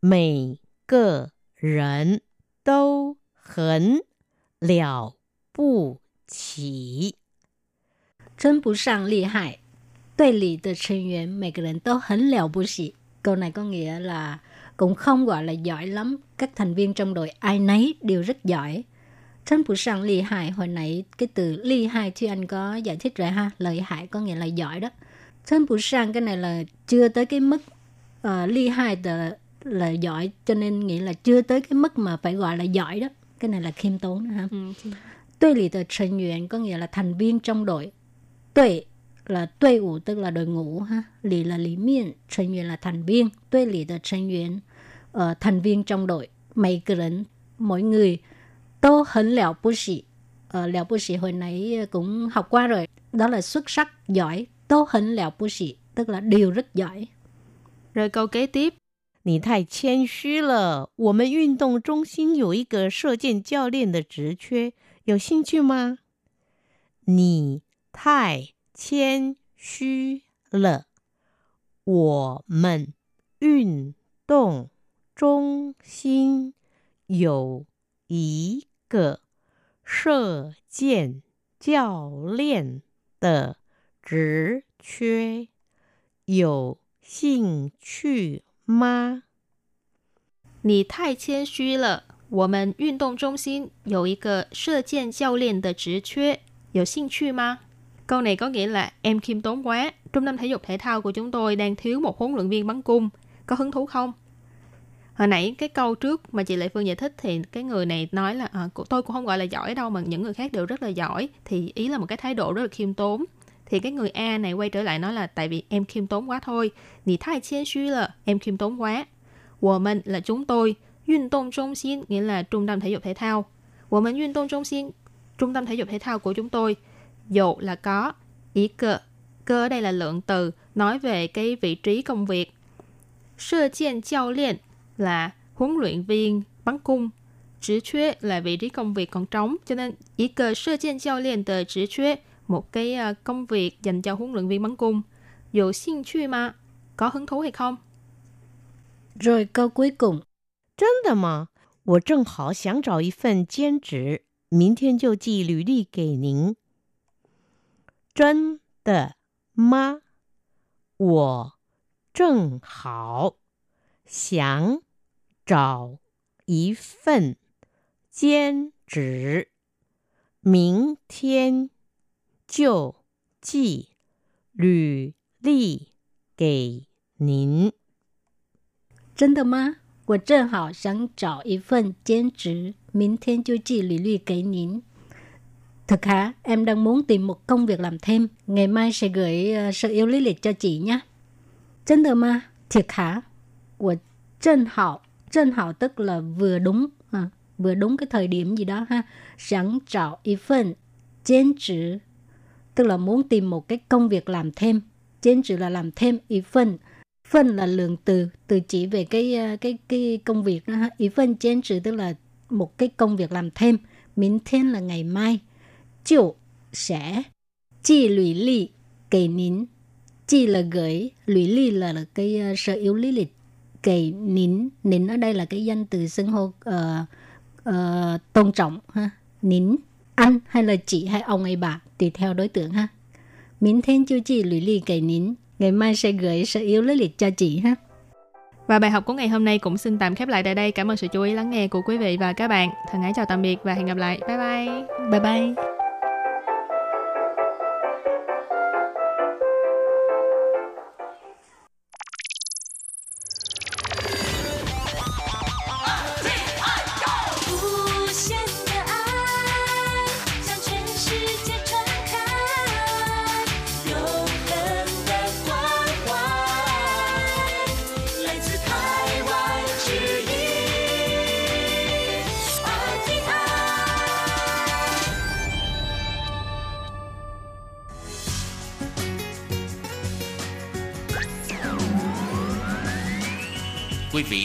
每个人都很了不起。称不上厉害， 队里的成员每个人都很了不起。Câu này có nghĩa là cũng không gọi là giỏi lắm. Các thành viên trong đội ai nấy đều rất giỏi. Chân phụ sang ly hại, hồi nãy cái từ ly hại thì anh có giải thích rồi ha. Lợi hại có nghĩa là giỏi đó. Chân phụ sang cái này là chưa tới cái mức uh, ly hại là, là giỏi cho nên nghĩa là chưa tới cái mức mà phải gọi là giỏi đó. Cái này là khiêm tốn đó ha. Ừ. Tuy lì tờ thành viên có nghĩa là thành viên trong đội. Tuy là đội ngũ tức là đội ngũ ha. Lì là lý miệng, thành viên là thành viên. Tuy lì tờ thành viên uh, thành viên trong đội. Mấy cái人, mỗi người tô hấn lẹo bù sĩ. Uh, lẹo bù sĩ hồi nãy cũng học qua rồi. Đó là xuất sắc, giỏi. Tô hấn lẹo bù sĩ, tức là đều rất giỏi. Rồi câu kế tiếp. 你太谦虚了。我们运动中心有一个射箭教练的职缺，有兴趣吗？你太 谦虚了。我们运动中心有一个射箭教练的职缺，有兴趣吗？你太谦虚了。我们运动中心有一个射箭教练的职缺，有兴趣吗 Câu này có nghĩa là em khiêm tốn quá, trung tâm thể dục thể thao của chúng tôi đang thiếu một huấn luyện viên bắn cung, có hứng thú không? Hồi nãy cái câu trước mà chị Lệ Phương giải thích thì cái người này nói là à, tôi cũng không gọi là giỏi đâu mà những người khác đều rất là giỏi thì ý là một cái thái độ rất là khiêm tốn. Thì cái người A này quay trở lại nói là tại vì em khiêm tốn quá thôi. Nì thái chiên suy là em khiêm tốn quá. Woman là chúng tôi. Yun tông trung xin nghĩa là trung tâm thể dục thể thao. Woman yun tông trung xin trung tâm thể dục thể thao của chúng tôi Dụ là có, ý cơ. Cơ ở đây là lượng từ, nói về cái vị trí công việc. Sơ chiên giáo liên là huấn luyện viên bắn cung. Chỉ thuế là vị trí công việc còn trống. Cho nên ý cơ sơ chiên giáo liên tờ chỉ thuế một cái à, công việc dành cho huấn luyện viên bắn cung. Dù xin趣mà, có hứng thú hay không? Rồi câu cuối cùng, 真的吗？我正好想找一份兼职，明天就寄履历给您。 真的吗？我正好想找一份兼职，明天就寄履历给您。真的吗？我正好想找一份兼职，明天就寄履历给您。Thực hả, em đang muốn tìm một công việc làm thêm. Ngày mai sẽ gửi uh, sự yêu lý lịch cho chị nhé. Chân được mà, thiệt hả? Của Trân Hảo. Trân Hảo tức là vừa đúng, à, vừa đúng cái thời điểm gì đó ha. Sẵn trọ y phân, chén chữ. Tức là muốn tìm một cái công việc làm thêm. Chén chữ là làm thêm y phân. Phân là lượng từ, từ chỉ về cái ờ, cái cái công việc đó ha. Y phân chén chữ tức là một cái công việc làm thêm. Mình thêm là ngày mai chiều sẽ chi lũy ly kể nín chi là gửi lũy ly là, là cái uh, sở yếu lý lịch kể nín nín ở đây là cái danh từ xưng hô uh, uh, tôn trọng ha nín anh hay là chị hay ông ấy bà, tùy theo đối tượng ha. Minh thiên chú chị lũy lì kể nín, ngày mai sẽ gửi sở yếu lý lịch cho chị ha. Và bài học của ngày hôm nay cũng xin tạm khép lại tại đây. Cảm ơn sự chú ý lắng nghe của quý vị và các bạn. Thân ái chào tạm biệt và hẹn gặp lại. Bye bye. Bye bye.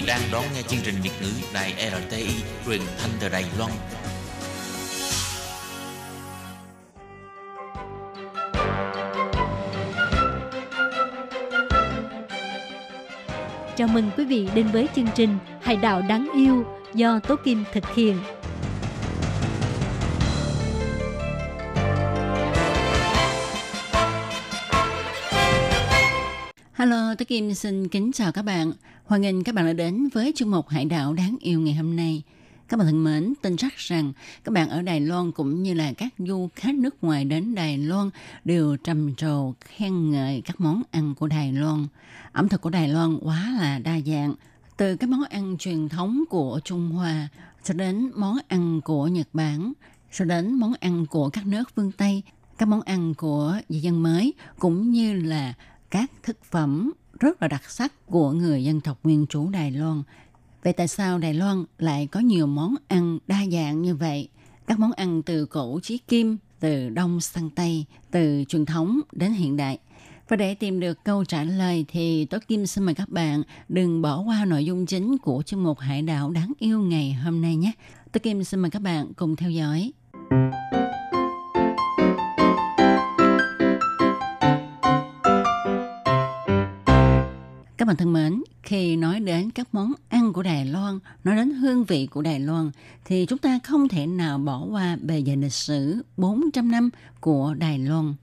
Đang đón nghe chương trình Việt ngữ Đài RTI truyền thanh từ Đài Loan. Chào mừng quý vị đến với chương trình Hải đảo đáng yêu do Tố Kim thực hiện. Hello, tôi Kim xin kính chào các bạn. Hoan nghênh các bạn đã đến với chương mục Hải đảo đáng yêu ngày hôm nay. Các bạn thân mến, tin chắc rằng các bạn ở Đài Loan cũng như là các du khách nước ngoài đến Đài Loan đều trầm trồ khen ngợi các món ăn của Đài Loan. Ẩm thực của Đài Loan quá là đa dạng, từ các món ăn truyền thống của Trung Hoa cho đến món ăn của Nhật Bản, cho đến món ăn của các nước phương Tây, các món ăn của dị dân mới cũng như là các thực phẩm rất là đặc sắc của người dân tộc nguyên trú Đài Loan. Vậy tại sao Đài Loan lại có nhiều món ăn đa dạng như vậy? Các món ăn từ cổ chí kim, từ đông sang tây, từ truyền thống đến hiện đại. Và để tìm được câu trả lời thì Tố Kim xin mời các bạn đừng bỏ qua nội dung chính của chương mục Hải đảo đáng yêu ngày hôm nay nhé. Tố Kim xin mời các bạn cùng theo dõi. Các bạn thân mến, khi nói đến các món ăn của Đài Loan, nói đến hương vị của Đài Loan, thì chúng ta không thể nào bỏ qua bề dày lịch sử 400 năm của Đài Loan.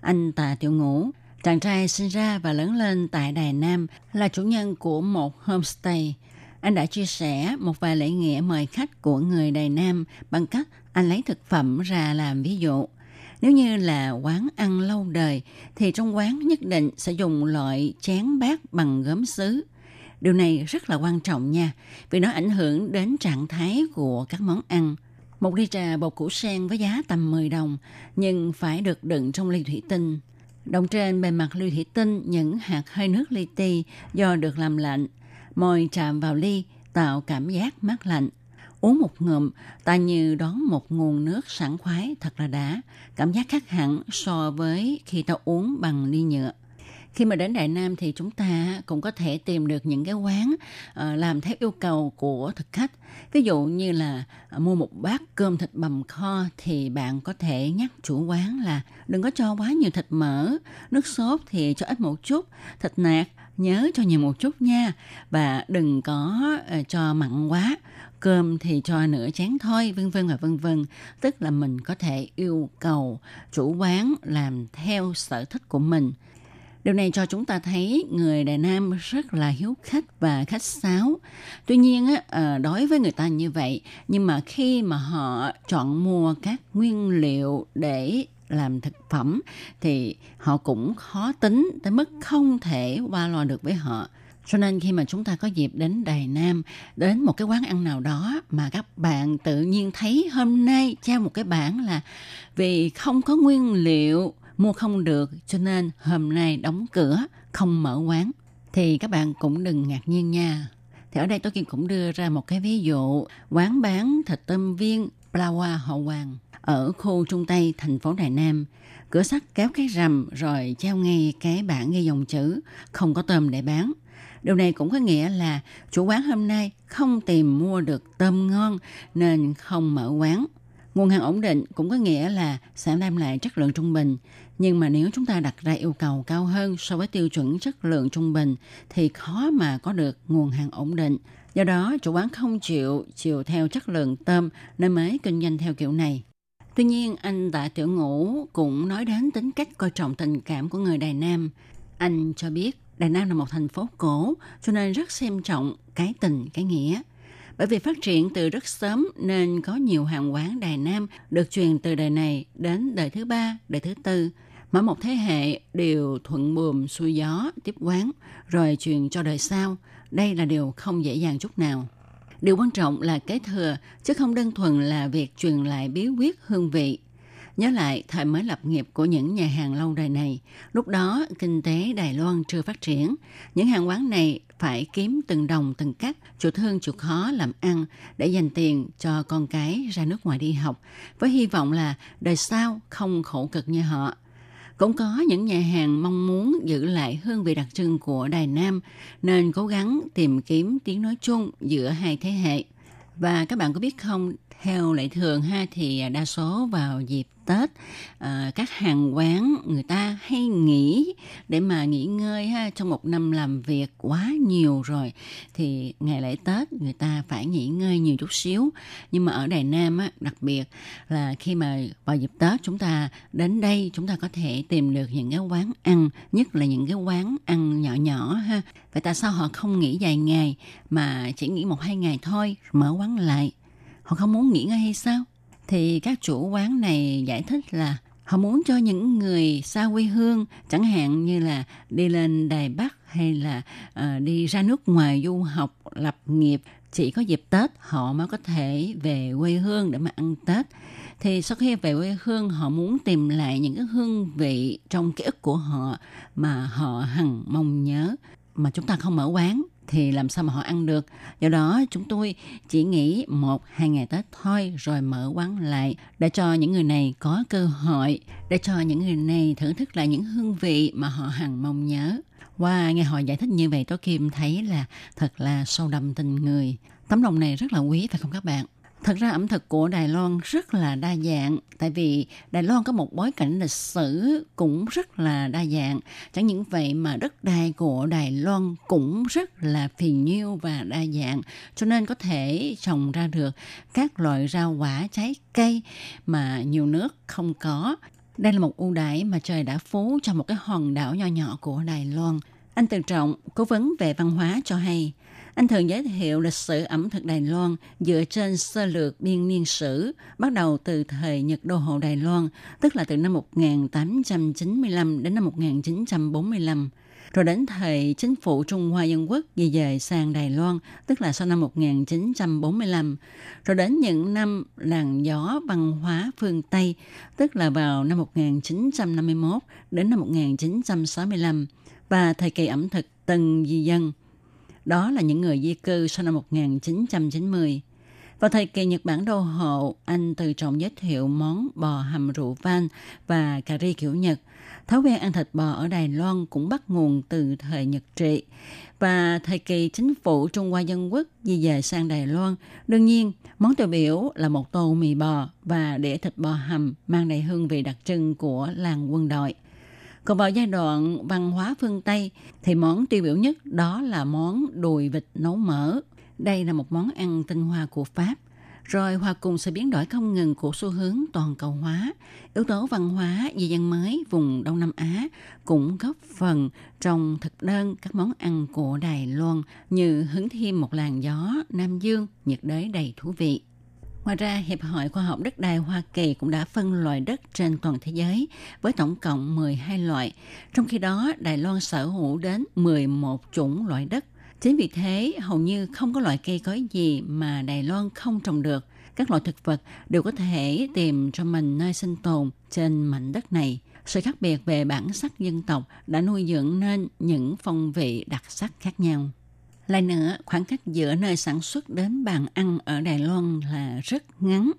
Anh Tạ Tiểu Ngũ, chàng trai sinh ra và lớn lên tại Đài Nam, là chủ nhân của một homestay. Anh đã chia sẻ một vài lễ nghĩa mời khách của người Đài Nam bằng cách anh lấy thực phẩm ra làm ví dụ. Nếu như là quán ăn lâu đời thì trong quán nhất định sẽ dùng loại chén bát bằng gốm sứ. Điều này rất là quan trọng nha, vì nó ảnh hưởng đến trạng thái của các món ăn. Một ly trà bột củ sen với giá tầm 10 đồng, nhưng phải được đựng trong ly thủy tinh. Đồng trên bề mặt ly thủy tinh những hạt hơi nước li ti do được làm lạnh. mồi chạm vào ly tạo cảm giác mát lạnh. Uống một ngụm, ta như đón một nguồn nước sảng khoái thật là đã. Cảm giác khác hẳn so với khi ta uống bằng ly nhựa. Khi mà đến Đại Nam thì chúng ta cũng có thể tìm được những cái quán ờ, làm theo yêu cầu của thực khách. Ví dụ như là ờ, mua một bát cơm thịt bằm kho thì bạn có thể nhắc chủ quán là đừng có cho quá nhiều thịt mỡ, nước sốt thì cho ít một chút, thịt nạc nhớ cho nhiều một chút nha và đừng có ờ, cho mặn quá cơm thì cho nửa chén thôi, vân vân và vân vân. Tức là mình có thể yêu cầu chủ quán làm theo sở thích của mình. Điều này cho chúng ta thấy người Đài Nam rất là hiếu khách và khách sáo. Tuy nhiên, á, ờ, đối với người ta như vậy, nhưng mà khi mà họ chọn mua các nguyên liệu để làm thực phẩm thì họ cũng khó tính tới mức không thể qua lo được với họ. Cho nên khi mà chúng ta có dịp đến Đài Nam, đến một cái quán ăn nào đó mà các bạn tự nhiên thấy hôm nay treo một cái bảng là vì không có nguyên liệu mua không được cho nên hôm nay đóng cửa, không mở quán thì các bạn cũng đừng ngạc nhiên nha. Thì ở đây tôi cũng đưa ra một cái ví dụ quán bán thịt tôm viên Plawa Hậu Hoàng ở khu Trung Tây thành phố Đài Nam. Cửa sắt kéo cái rầm rồi treo ngay cái bảng ghi dòng chữ không có tôm để bán. Điều này cũng có nghĩa là chủ quán hôm nay không tìm mua được tôm ngon nên không mở quán. Nguồn hàng ổn định cũng có nghĩa là sẽ đem lại chất lượng trung bình. Nhưng mà nếu chúng ta đặt ra yêu cầu cao hơn so với tiêu chuẩn chất lượng trung bình thì khó mà có được nguồn hàng ổn định. Do đó, chủ quán không chịu chịu theo chất lượng tôm nên mới kinh doanh theo kiểu này. Tuy nhiên, anh Tạ Tiểu Ngũ cũng nói đến tính cách coi trọng tình cảm của người Đài Nam. Anh cho biết Đài Nam là một thành phố cổ, cho nên rất xem trọng cái tình, cái nghĩa. Bởi vì phát triển từ rất sớm nên có nhiều hàng quán Đài Nam được truyền từ đời này đến đời thứ ba, đời thứ tư. Mỗi một thế hệ đều thuận buồm xuôi gió tiếp quán rồi truyền cho đời sau. Đây là điều không dễ dàng chút nào. Điều quan trọng là kế thừa, chứ không đơn thuần là việc truyền lại bí quyết hương vị. Nhớ lại thời mới lập nghiệp của những nhà hàng lâu đời này, lúc đó kinh tế Đài Loan chưa phát triển. Những hàng quán này phải kiếm từng đồng từng cắt, chủ thương chủ khó làm ăn để dành tiền cho con cái ra nước ngoài đi học, với hy vọng là đời sau không khổ cực như họ. Cũng có những nhà hàng mong muốn giữ lại hương vị đặc trưng của Đài Nam nên cố gắng tìm kiếm tiếng nói chung giữa hai thế hệ. Và các bạn có biết không, theo lệ thường ha thì đa số vào dịp Tết à, các hàng quán người ta hay nghỉ để mà nghỉ ngơi ha trong một năm làm việc quá nhiều rồi. Thì ngày lễ Tết người ta phải nghỉ ngơi nhiều chút xíu. Nhưng mà ở Đài Nam á, đặc biệt là khi mà vào dịp Tết chúng ta đến đây chúng ta có thể tìm được những cái quán ăn nhất là những cái quán ăn nhỏ nhỏ ha vậy tại sao họ không nghỉ dài ngày mà chỉ nghỉ một hai ngày thôi mở quán lại? Họ không muốn nghỉ ngơi hay sao? Thì các chủ quán này giải thích là họ muốn cho những người xa quê hương chẳng hạn như là đi lên đài bắc hay là uh, đi ra nước ngoài du học lập nghiệp chỉ có dịp tết họ mới có thể về quê hương để mà ăn tết. Thì sau khi về quê hương họ muốn tìm lại những cái hương vị trong ký ức của họ mà họ hằng mong nhớ mà chúng ta không mở quán thì làm sao mà họ ăn được. Do đó chúng tôi chỉ nghỉ một hai ngày Tết thôi rồi mở quán lại để cho những người này có cơ hội để cho những người này thưởng thức lại những hương vị mà họ hằng mong nhớ. Qua wow, nghe họ giải thích như vậy tôi Kim thấy là thật là sâu đậm tình người. Tấm lòng này rất là quý phải không các bạn? Thật ra ẩm thực của Đài Loan rất là đa dạng tại vì Đài Loan có một bối cảnh lịch sử cũng rất là đa dạng. Chẳng những vậy mà đất đai của Đài Loan cũng rất là phì nhiêu và đa dạng cho nên có thể trồng ra được các loại rau quả trái cây mà nhiều nước không có. Đây là một ưu đãi mà trời đã phú cho một cái hòn đảo nho nhỏ của Đài Loan. Anh Từ Trọng, cố vấn về văn hóa cho hay, anh thường giới thiệu lịch sử ẩm thực Đài Loan dựa trên sơ lược biên niên sử, bắt đầu từ thời Nhật Đô hộ Đài Loan, tức là từ năm 1895 đến năm 1945 rồi đến thời chính phủ Trung Hoa Dân Quốc di dời sang Đài Loan, tức là sau năm 1945, rồi đến những năm làn gió văn hóa phương Tây, tức là vào năm 1951 đến năm 1965, và thời kỳ ẩm thực Tân Di Dân – đó là những người di cư sau năm 1990. Vào thời kỳ Nhật Bản đô hộ, anh từ trọng giới thiệu món bò hầm rượu van và cà ri kiểu Nhật. Thói quen ăn thịt bò ở Đài Loan cũng bắt nguồn từ thời Nhật trị. Và thời kỳ chính phủ Trung Hoa Dân Quốc di dời sang Đài Loan, đương nhiên món tiêu biểu là một tô mì bò và đĩa thịt bò hầm mang đầy hương vị đặc trưng của làng quân đội. Còn vào giai đoạn văn hóa phương Tây thì món tiêu biểu nhất đó là món đùi vịt nấu mỡ. Đây là một món ăn tinh hoa của Pháp. Rồi hòa cùng sự biến đổi không ngừng của xu hướng toàn cầu hóa, yếu tố văn hóa di dân mới vùng Đông Nam Á cũng góp phần trong thực đơn các món ăn của Đài Loan như hứng thêm một làn gió Nam Dương nhiệt đới đầy thú vị. Ngoài ra, Hiệp hội Khoa học Đất đai Hoa Kỳ cũng đã phân loại đất trên toàn thế giới với tổng cộng 12 loại. Trong khi đó, Đài Loan sở hữu đến 11 chủng loại đất. Chính vì thế, hầu như không có loại cây cối gì mà Đài Loan không trồng được. Các loại thực vật đều có thể tìm cho mình nơi sinh tồn trên mảnh đất này. Sự khác biệt về bản sắc dân tộc đã nuôi dưỡng nên những phong vị đặc sắc khác nhau. Lại nữa, khoảng cách giữa nơi sản xuất đến bàn ăn ở Đài Loan là rất ngắn.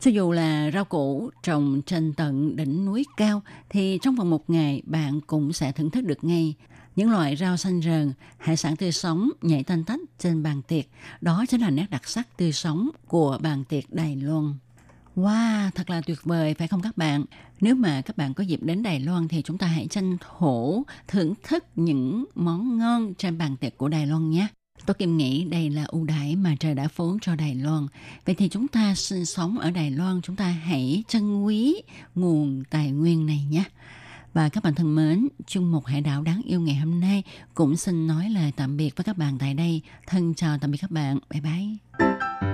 Cho dù là rau củ trồng trên tận đỉnh núi cao thì trong vòng một ngày bạn cũng sẽ thưởng thức được ngay. Những loại rau xanh rờn, hải sản tươi sống nhảy tanh tách trên bàn tiệc. Đó chính là nét đặc sắc tươi sống của bàn tiệc Đài Loan. Wow, thật là tuyệt vời phải không các bạn? Nếu mà các bạn có dịp đến Đài Loan thì chúng ta hãy tranh thủ thưởng thức những món ngon trên bàn tiệc của Đài Loan nhé. Tôi Kim nghĩ đây là ưu đãi mà trời đã phối cho Đài Loan. Vậy thì chúng ta sinh sống ở Đài Loan, chúng ta hãy trân quý nguồn tài nguyên này nhé. Và các bạn thân mến, chung một hải đảo đáng yêu ngày hôm nay cũng xin nói lời tạm biệt với các bạn tại đây. Thân chào tạm biệt các bạn. Bye bye.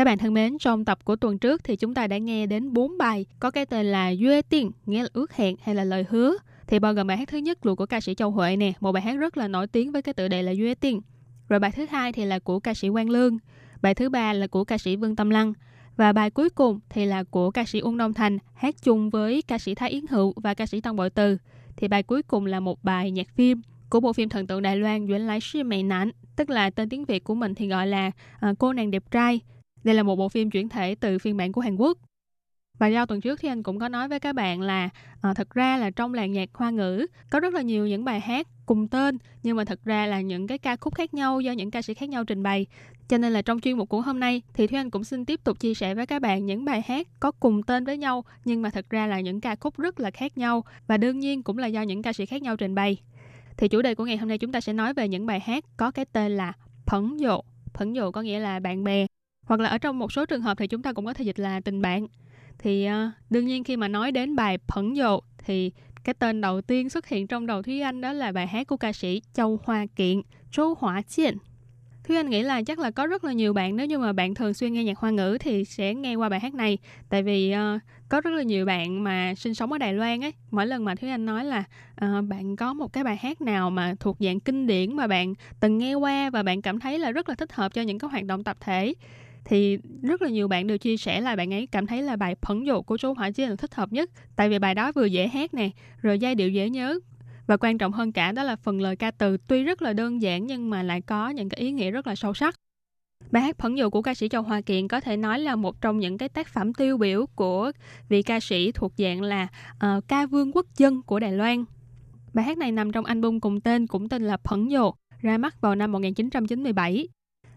Các bạn thân mến, trong tập của tuần trước thì chúng ta đã nghe đến 4 bài có cái tên là Yue Tiên, nghĩa là ước hẹn hay là lời hứa. Thì bao gồm bài hát thứ nhất là của ca sĩ Châu Huệ nè, một bài hát rất là nổi tiếng với cái tựa đề là Yue Tiên. Rồi bài thứ hai thì là của ca sĩ Quang Lương, bài thứ ba là của ca sĩ Vương Tâm Lăng và bài cuối cùng thì là của ca sĩ Uông Đông Thành hát chung với ca sĩ Thái Yến Hữu và ca sĩ Tân Bội Từ. Thì bài cuối cùng là một bài nhạc phim của bộ phim thần tượng Đài Loan Duyễn Lái Sư Mẹ Nản, tức là tên tiếng Việt của mình thì gọi là uh, Cô nàng đẹp trai đây là một bộ phim chuyển thể từ phiên bản của Hàn Quốc. Và do tuần trước thì anh cũng có nói với các bạn là à, thật ra là trong làng nhạc hoa ngữ có rất là nhiều những bài hát cùng tên nhưng mà thật ra là những cái ca khúc khác nhau do những ca sĩ khác nhau trình bày. Cho nên là trong chuyên mục của hôm nay thì Thúy Anh cũng xin tiếp tục chia sẻ với các bạn những bài hát có cùng tên với nhau nhưng mà thật ra là những ca khúc rất là khác nhau và đương nhiên cũng là do những ca sĩ khác nhau trình bày. Thì chủ đề của ngày hôm nay chúng ta sẽ nói về những bài hát có cái tên là phẫn dụ. Phẫn dụ có nghĩa là bạn bè hoặc là ở trong một số trường hợp thì chúng ta cũng có thể dịch là tình bạn. Thì uh, đương nhiên khi mà nói đến bài phẫn dộ thì cái tên đầu tiên xuất hiện trong đầu Thúy Anh đó là bài hát của ca sĩ Châu Hoa Kiện, Châu Hỏa Chiên. Thúy Anh nghĩ là chắc là có rất là nhiều bạn nếu như mà bạn thường xuyên nghe nhạc hoa ngữ thì sẽ nghe qua bài hát này. Tại vì uh, có rất là nhiều bạn mà sinh sống ở Đài Loan ấy mỗi lần mà Thúy Anh nói là uh, bạn có một cái bài hát nào mà thuộc dạng kinh điển mà bạn từng nghe qua và bạn cảm thấy là rất là thích hợp cho những cái hoạt động tập thể? Thì rất là nhiều bạn đều chia sẻ là bạn ấy cảm thấy là bài phẫn dụ của chú Hỏa Chi là thích hợp nhất tại vì bài đó vừa dễ hát nè rồi giai điệu dễ nhớ và quan trọng hơn cả đó là phần lời ca từ tuy rất là đơn giản nhưng mà lại có những cái ý nghĩa rất là sâu sắc Bài hát Phẫn dụ của ca sĩ Châu Hoa Kiện có thể nói là một trong những cái tác phẩm tiêu biểu của vị ca sĩ thuộc dạng là uh, ca vương quốc dân của Đài Loan. Bài hát này nằm trong album cùng tên cũng tên là Phẫn dụ, ra mắt vào năm 1997.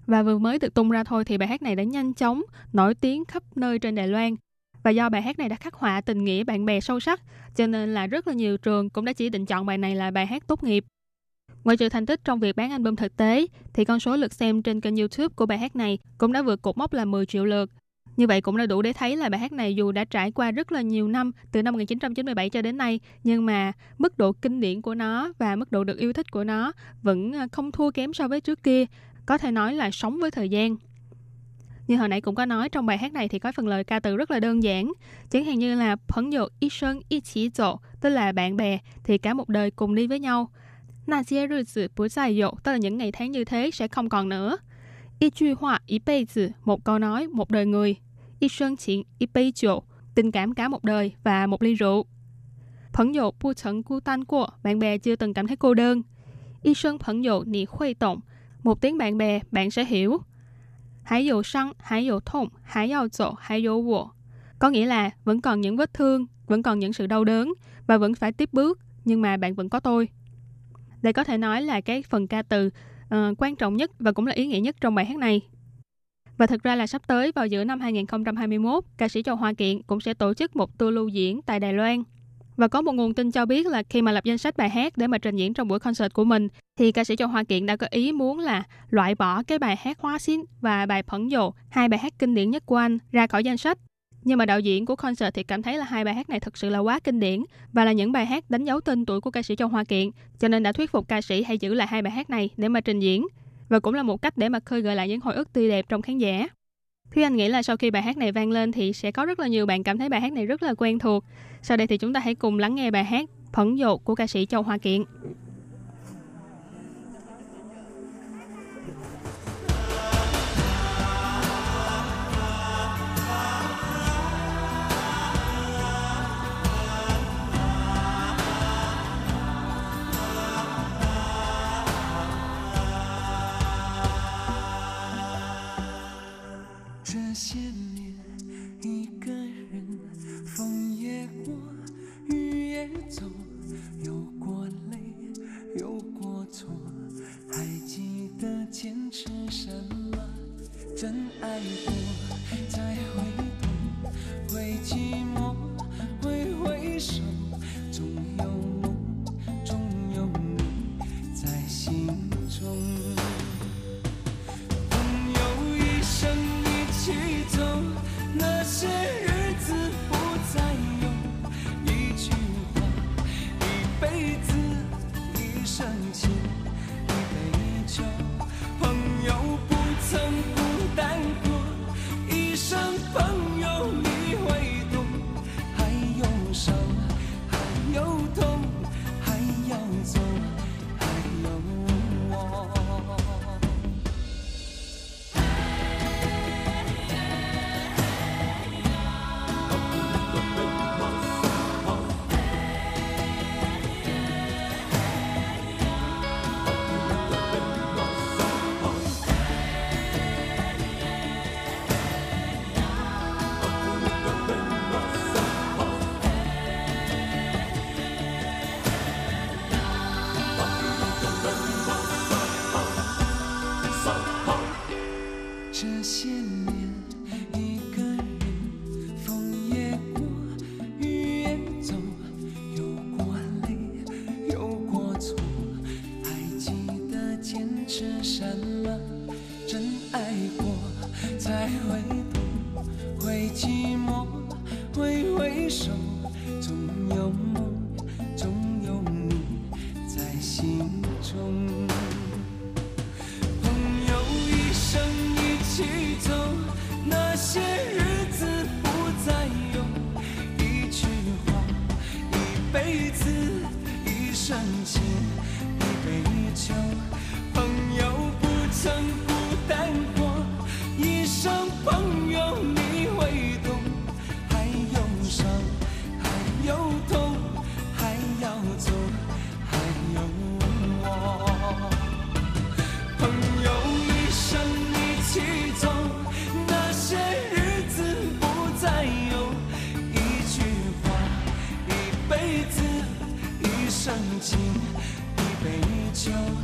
Và vừa mới được tung ra thôi thì bài hát này đã nhanh chóng nổi tiếng khắp nơi trên Đài Loan. Và do bài hát này đã khắc họa tình nghĩa bạn bè sâu sắc, cho nên là rất là nhiều trường cũng đã chỉ định chọn bài này là bài hát tốt nghiệp. Ngoài trừ thành tích trong việc bán album thực tế, thì con số lượt xem trên kênh YouTube của bài hát này cũng đã vượt cột mốc là 10 triệu lượt. Như vậy cũng đã đủ để thấy là bài hát này dù đã trải qua rất là nhiều năm, từ năm 1997 cho đến nay, nhưng mà mức độ kinh điển của nó và mức độ được yêu thích của nó vẫn à, không thua kém so với trước kia có thể nói là sống với thời gian. Như hồi nãy cũng có nói trong bài hát này thì có phần lời ca từ rất là đơn giản. Chẳng hạn như là phấn dụ y sơn y chỉ dụ, tức là bạn bè thì cả một đời cùng đi với nhau. Na xie rư tử bú dài dụ, tức là những ngày tháng như thế sẽ không còn nữa. Y chu họa y bây tử, một câu nói, một đời người. Y sơn chuyện y bây dụ, tình cảm cả một đời và một ly rượu. Phẫn dụ bu chẳng cu tan của, bạn bè chưa từng cảm thấy cô đơn. Y sơn phẫn dụ nị khuây tổng, một tiếng bạn bè, bạn sẽ hiểu. Hãy dụ sang, hãy dụ 痛, hãy dụ dỗ, hãy dụ wo. Có nghĩa là vẫn còn những vết thương, vẫn còn những sự đau đớn và vẫn phải tiếp bước, nhưng mà bạn vẫn có tôi. Đây có thể nói là cái phần ca từ uh, quan trọng nhất và cũng là ý nghĩa nhất trong bài hát này. Và thực ra là sắp tới vào giữa năm 2021, ca sĩ Châu Hoa Kiện cũng sẽ tổ chức một tour lưu diễn tại Đài Loan. Và có một nguồn tin cho biết là khi mà lập danh sách bài hát để mà trình diễn trong buổi concert của mình thì ca sĩ Châu Hoa Kiện đã có ý muốn là loại bỏ cái bài hát Hoa Xin và bài Phẫn Dồ, hai bài hát kinh điển nhất của anh ra khỏi danh sách. Nhưng mà đạo diễn của concert thì cảm thấy là hai bài hát này thực sự là quá kinh điển và là những bài hát đánh dấu tên tuổi của ca sĩ Châu Hoa Kiện, cho nên đã thuyết phục ca sĩ hãy giữ lại hai bài hát này để mà trình diễn và cũng là một cách để mà khơi gợi lại những hồi ức tươi đẹp trong khán giả. Thúy Anh nghĩ là sau khi bài hát này vang lên thì sẽ có rất là nhiều bạn cảm thấy bài hát này rất là quen thuộc. Sau đây thì chúng ta hãy cùng lắng nghe bài hát Phẫn dột của ca sĩ Châu Hoa Kiện. 真一生情， you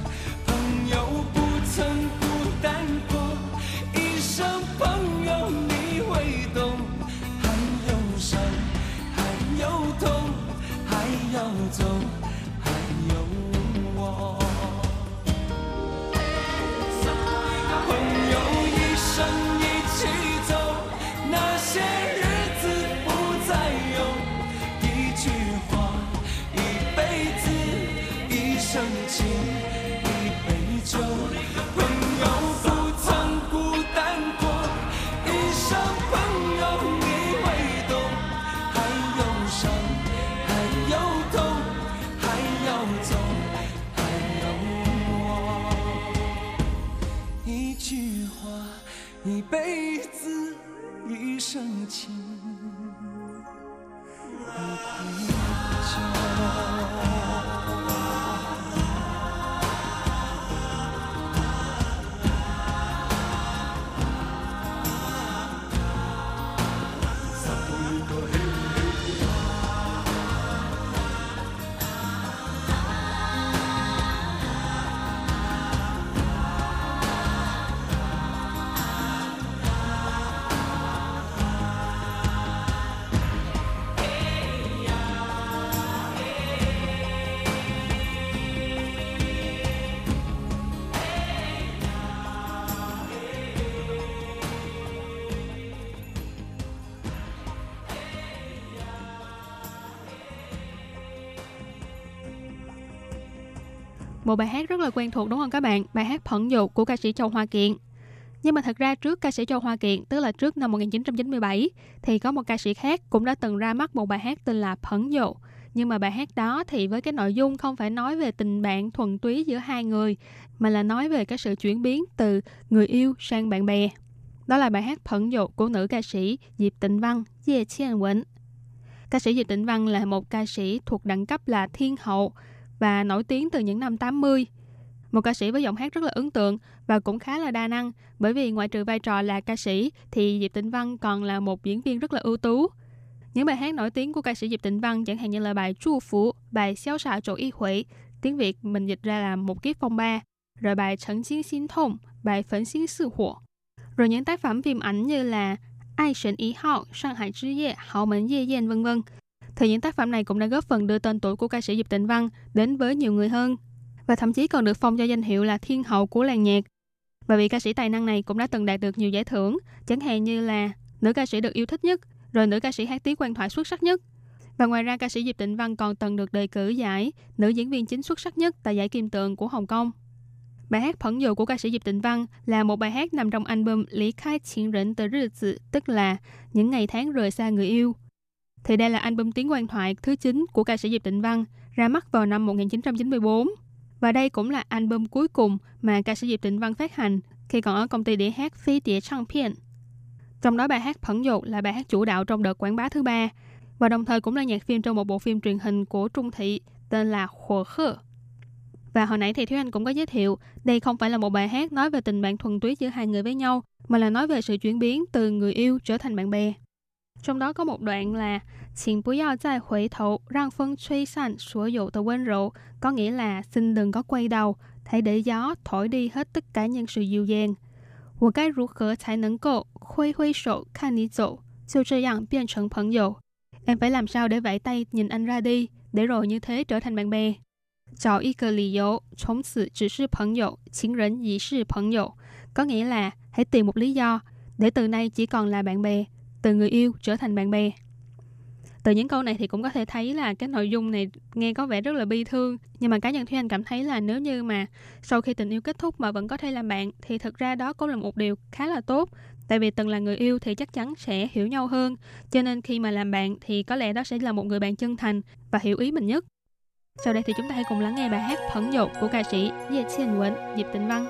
一 Một bài hát rất là quen thuộc đúng không các bạn? Bài hát Phẫn Dục của ca sĩ Châu Hoa Kiện. Nhưng mà thật ra trước ca sĩ Châu Hoa Kiện, tức là trước năm 1997, thì có một ca sĩ khác cũng đã từng ra mắt một bài hát tên là Phẫn Dục. Nhưng mà bài hát đó thì với cái nội dung không phải nói về tình bạn thuần túy giữa hai người, mà là nói về cái sự chuyển biến từ người yêu sang bạn bè. Đó là bài hát Phẫn Dục của nữ ca sĩ Diệp Tịnh Văn, Ye Chien Quỳnh. Ca sĩ Diệp Tịnh Văn là một ca sĩ thuộc đẳng cấp là thiên hậu và nổi tiếng từ những năm 80. Một ca sĩ với giọng hát rất là ấn tượng và cũng khá là đa năng bởi vì ngoại trừ vai trò là ca sĩ thì Diệp Tịnh Văn còn là một diễn viên rất là ưu tú. Những bài hát nổi tiếng của ca sĩ Diệp Tịnh Văn chẳng hạn như là bài Chu Phủ, bài Xéo xạ chỗ y hủy, tiếng Việt mình dịch ra là một kiếp phong ba, rồi bài Trấn Chiến Xin Thông, bài Phấn Xin Sư Hỏa. Rồi những tác phẩm phim ảnh như là Ai Shen Ý Hào, Sang Hải 之 Ye, Hào Mến Ye Yên vân vân. Thì những tác phẩm này cũng đã góp phần đưa tên tuổi của ca sĩ Diệp Tịnh Văn đến với nhiều người hơn và thậm chí còn được phong cho danh hiệu là thiên hậu của làng nhạc. Và vị ca sĩ tài năng này cũng đã từng đạt được nhiều giải thưởng, chẳng hạn như là nữ ca sĩ được yêu thích nhất, rồi nữ ca sĩ hát tiếng quan thoại xuất sắc nhất. Và ngoài ra, ca sĩ Diệp Tịnh Văn còn từng được đề cử giải nữ diễn viên chính xuất sắc nhất tại giải Kim Tượng của Hồng Kông. Bài hát Phẫn Dù của ca sĩ Diệp Tịnh Văn là một bài hát nằm trong album Lý Khai Chiến Rỉnh Từ Rư Tự, tức là Những ngày tháng rời xa người yêu. Thì đây là album tiếng quan thoại thứ 9 của ca sĩ Diệp Tịnh Văn, ra mắt vào năm 1994. Và đây cũng là album cuối cùng mà ca sĩ Diệp Tịnh Văn phát hành khi còn ở công ty đĩa hát Phi Tỉa Trang Phiên. Trong đó bài hát Phẫn dột là bài hát chủ đạo trong đợt quảng bá thứ ba và đồng thời cũng là nhạc phim trong một bộ phim truyền hình của Trung Thị tên là Hồ Khơ. Và hồi nãy thì Thúy Anh cũng có giới thiệu, đây không phải là một bài hát nói về tình bạn thuần túy giữa hai người với nhau, mà là nói về sự chuyển biến từ người yêu trở thành bạn bè. Trong đó có một đoạn là 请不要再回头，让风吹散所有的温柔, có nghĩa là xin đừng có quay đầu, hãy để gió thổi đi hết tất cả những sự dịu dàng. 我该如何才能够挥挥手看你走，就这样变成朋友？Em phải làm sao để vẫy tay nhìn anh ra đi, để rồi như thế trở thành bạn bè. 找一个理由，从此只是朋友，情人已是朋友. Có nghĩa là hãy tìm một lý do để từ nay chỉ còn là bạn bè, từ người yêu trở thành bạn bè. Từ những câu này thì cũng có thể thấy là cái nội dung này nghe có vẻ rất là bi thương nhưng mà cá nhân Thúy Anh cảm thấy là nếu như mà sau khi tình yêu kết thúc mà vẫn có thể làm bạn thì thực ra đó cũng là một điều khá là tốt tại vì từng là người yêu thì chắc chắn sẽ hiểu nhau hơn cho nên khi mà làm bạn thì có lẽ đó sẽ là một người bạn chân thành và hiểu ý mình nhất sau đây thì chúng ta hãy cùng lắng nghe bài hát Phẫn dột của ca sĩ Ye Qian Wen, Diệp Tịnh Văn.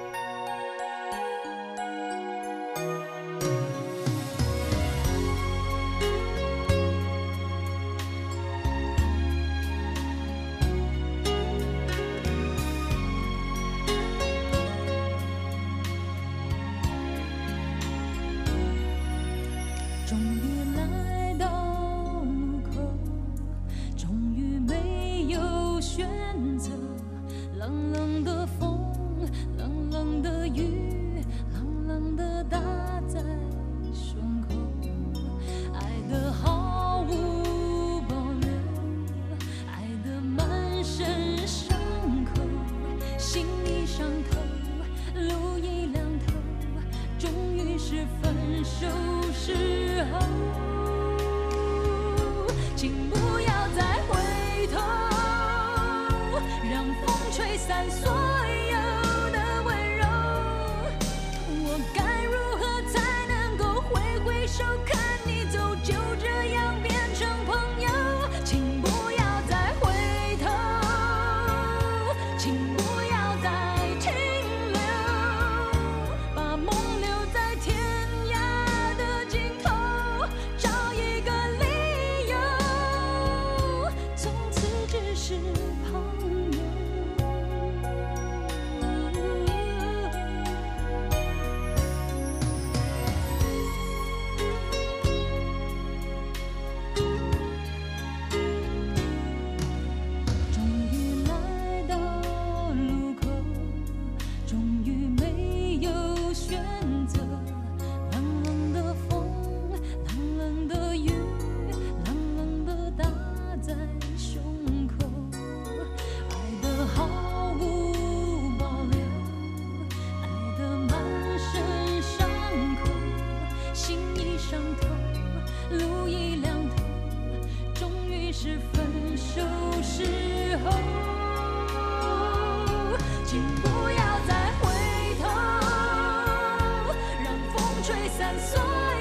吹散所有。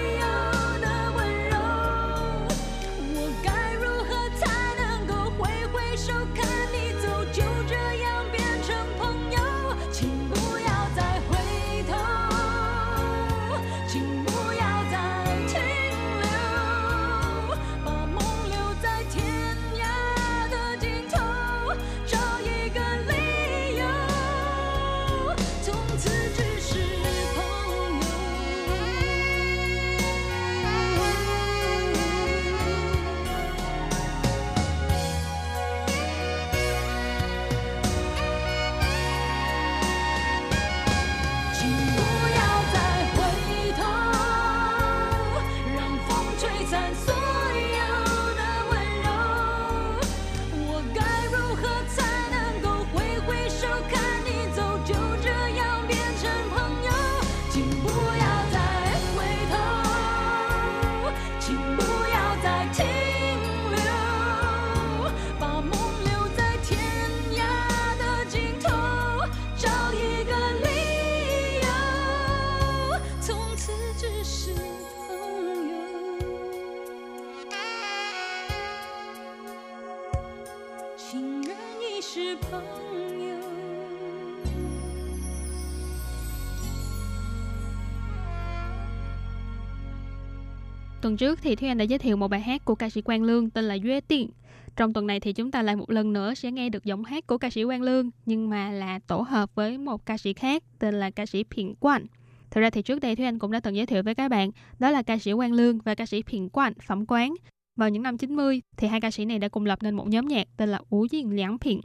Tuần trước thì Thúy Anh đã giới thiệu một bài hát của ca sĩ Quang Lương tên là Duy Tiện. Trong tuần này thì chúng ta lại một lần nữa sẽ nghe được giọng hát của ca sĩ Quang Lương, nhưng mà là tổ hợp với một ca sĩ khác tên là ca sĩ Phiền Quang. Thực ra thì trước đây Thúy Anh cũng đã từng giới thiệu với các bạn, đó là ca sĩ Quang Lương và ca sĩ Phiền Quang Phẩm Quán. Vào những năm 90 thì hai ca sĩ này đã cùng lập nên một nhóm nhạc tên là Ú Duyên Lãng Phiền.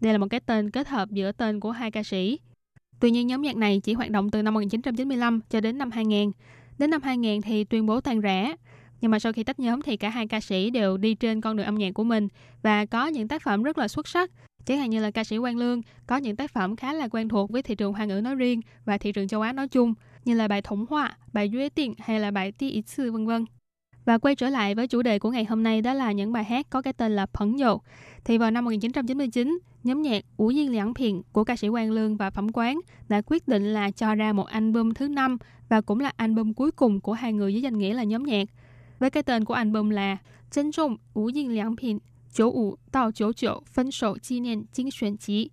Đây là một cái tên kết hợp giữa tên của hai ca sĩ. Tuy nhiên nhóm nhạc này chỉ hoạt động từ năm 1995 cho đến năm 2000. Đến năm 2000 thì tuyên bố tan rã. Nhưng mà sau khi tách nhóm thì cả hai ca sĩ đều đi trên con đường âm nhạc của mình và có những tác phẩm rất là xuất sắc. Chẳng hạn như là ca sĩ Quang Lương có những tác phẩm khá là quen thuộc với thị trường hoa ngữ nói riêng và thị trường châu Á nói chung như là bài Thống Họa, bài Duy Tiện hay là bài Ti Ý Sư vân vân. Và quay trở lại với chủ đề của ngày hôm nay đó là những bài hát có cái tên là Phấn Dầu. Thì vào năm 1999, nhóm nhạc Ủ Nhiên Lãng Phiền của ca sĩ Quang Lương và Phẩm Quán đã quyết định là cho ra một album thứ năm và cũng là album cuối cùng của hai người dưới danh nghĩa là nhóm nhạc. Với cái tên của album là Trân trọng Ủ Nhiên Lãng Phiền, chỗ ủ tàu chỗ chỗ phân sổ chi niên chính xuyên chỉ.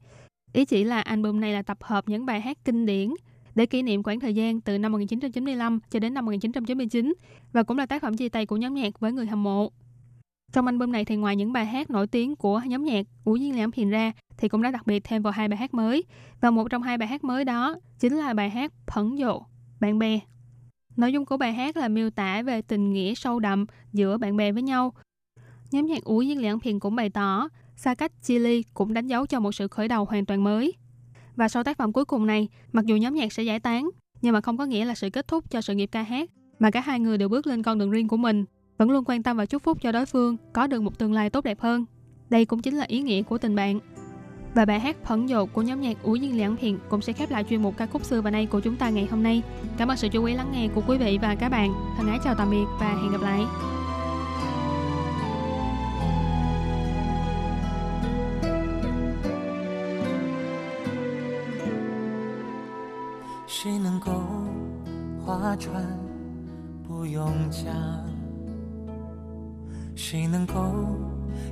Ý chỉ là album này là tập hợp những bài hát kinh điển để kỷ niệm khoảng thời gian từ năm 1995 cho đến năm 1999 và cũng là tác phẩm chia tay của nhóm nhạc với người hâm mộ. Trong album này thì ngoài những bài hát nổi tiếng của nhóm nhạc Ủ Duyên Liễm Hiền ra thì cũng đã đặc biệt thêm vào hai bài hát mới và một trong hai bài hát mới đó chính là bài hát Phẫn Dộ, Bạn bè. Nội dung của bài hát là miêu tả về tình nghĩa sâu đậm giữa bạn bè với nhau. Nhóm nhạc Ủ Duyên Liễm Hiền cũng bày tỏ xa cách chia ly cũng đánh dấu cho một sự khởi đầu hoàn toàn mới. Và sau tác phẩm cuối cùng này, mặc dù nhóm nhạc sẽ giải tán, nhưng mà không có nghĩa là sự kết thúc cho sự nghiệp ca hát, mà cả hai người đều bước lên con đường riêng của mình, vẫn luôn quan tâm và chúc phúc cho đối phương có được một tương lai tốt đẹp hơn. Đây cũng chính là ý nghĩa của tình bạn. Và bài hát Phẫn dột của nhóm nhạc Ủ Duyên Liãn Thiện cũng sẽ khép lại chuyên mục ca khúc xưa và nay của chúng ta ngày hôm nay. Cảm ơn sự chú ý lắng nghe của quý vị và các bạn. Thân ái chào tạm biệt và hẹn gặp lại. 谁能够划船不用桨？ 谁能够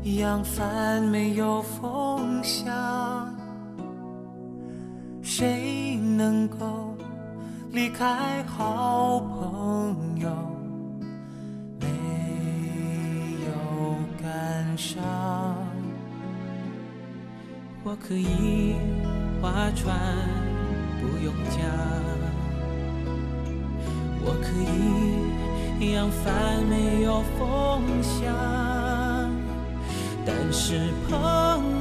扬帆没有风向？谁能够离开好朋友没有感伤？我可以划船不用桨。我可以扬帆没有风向，但是朋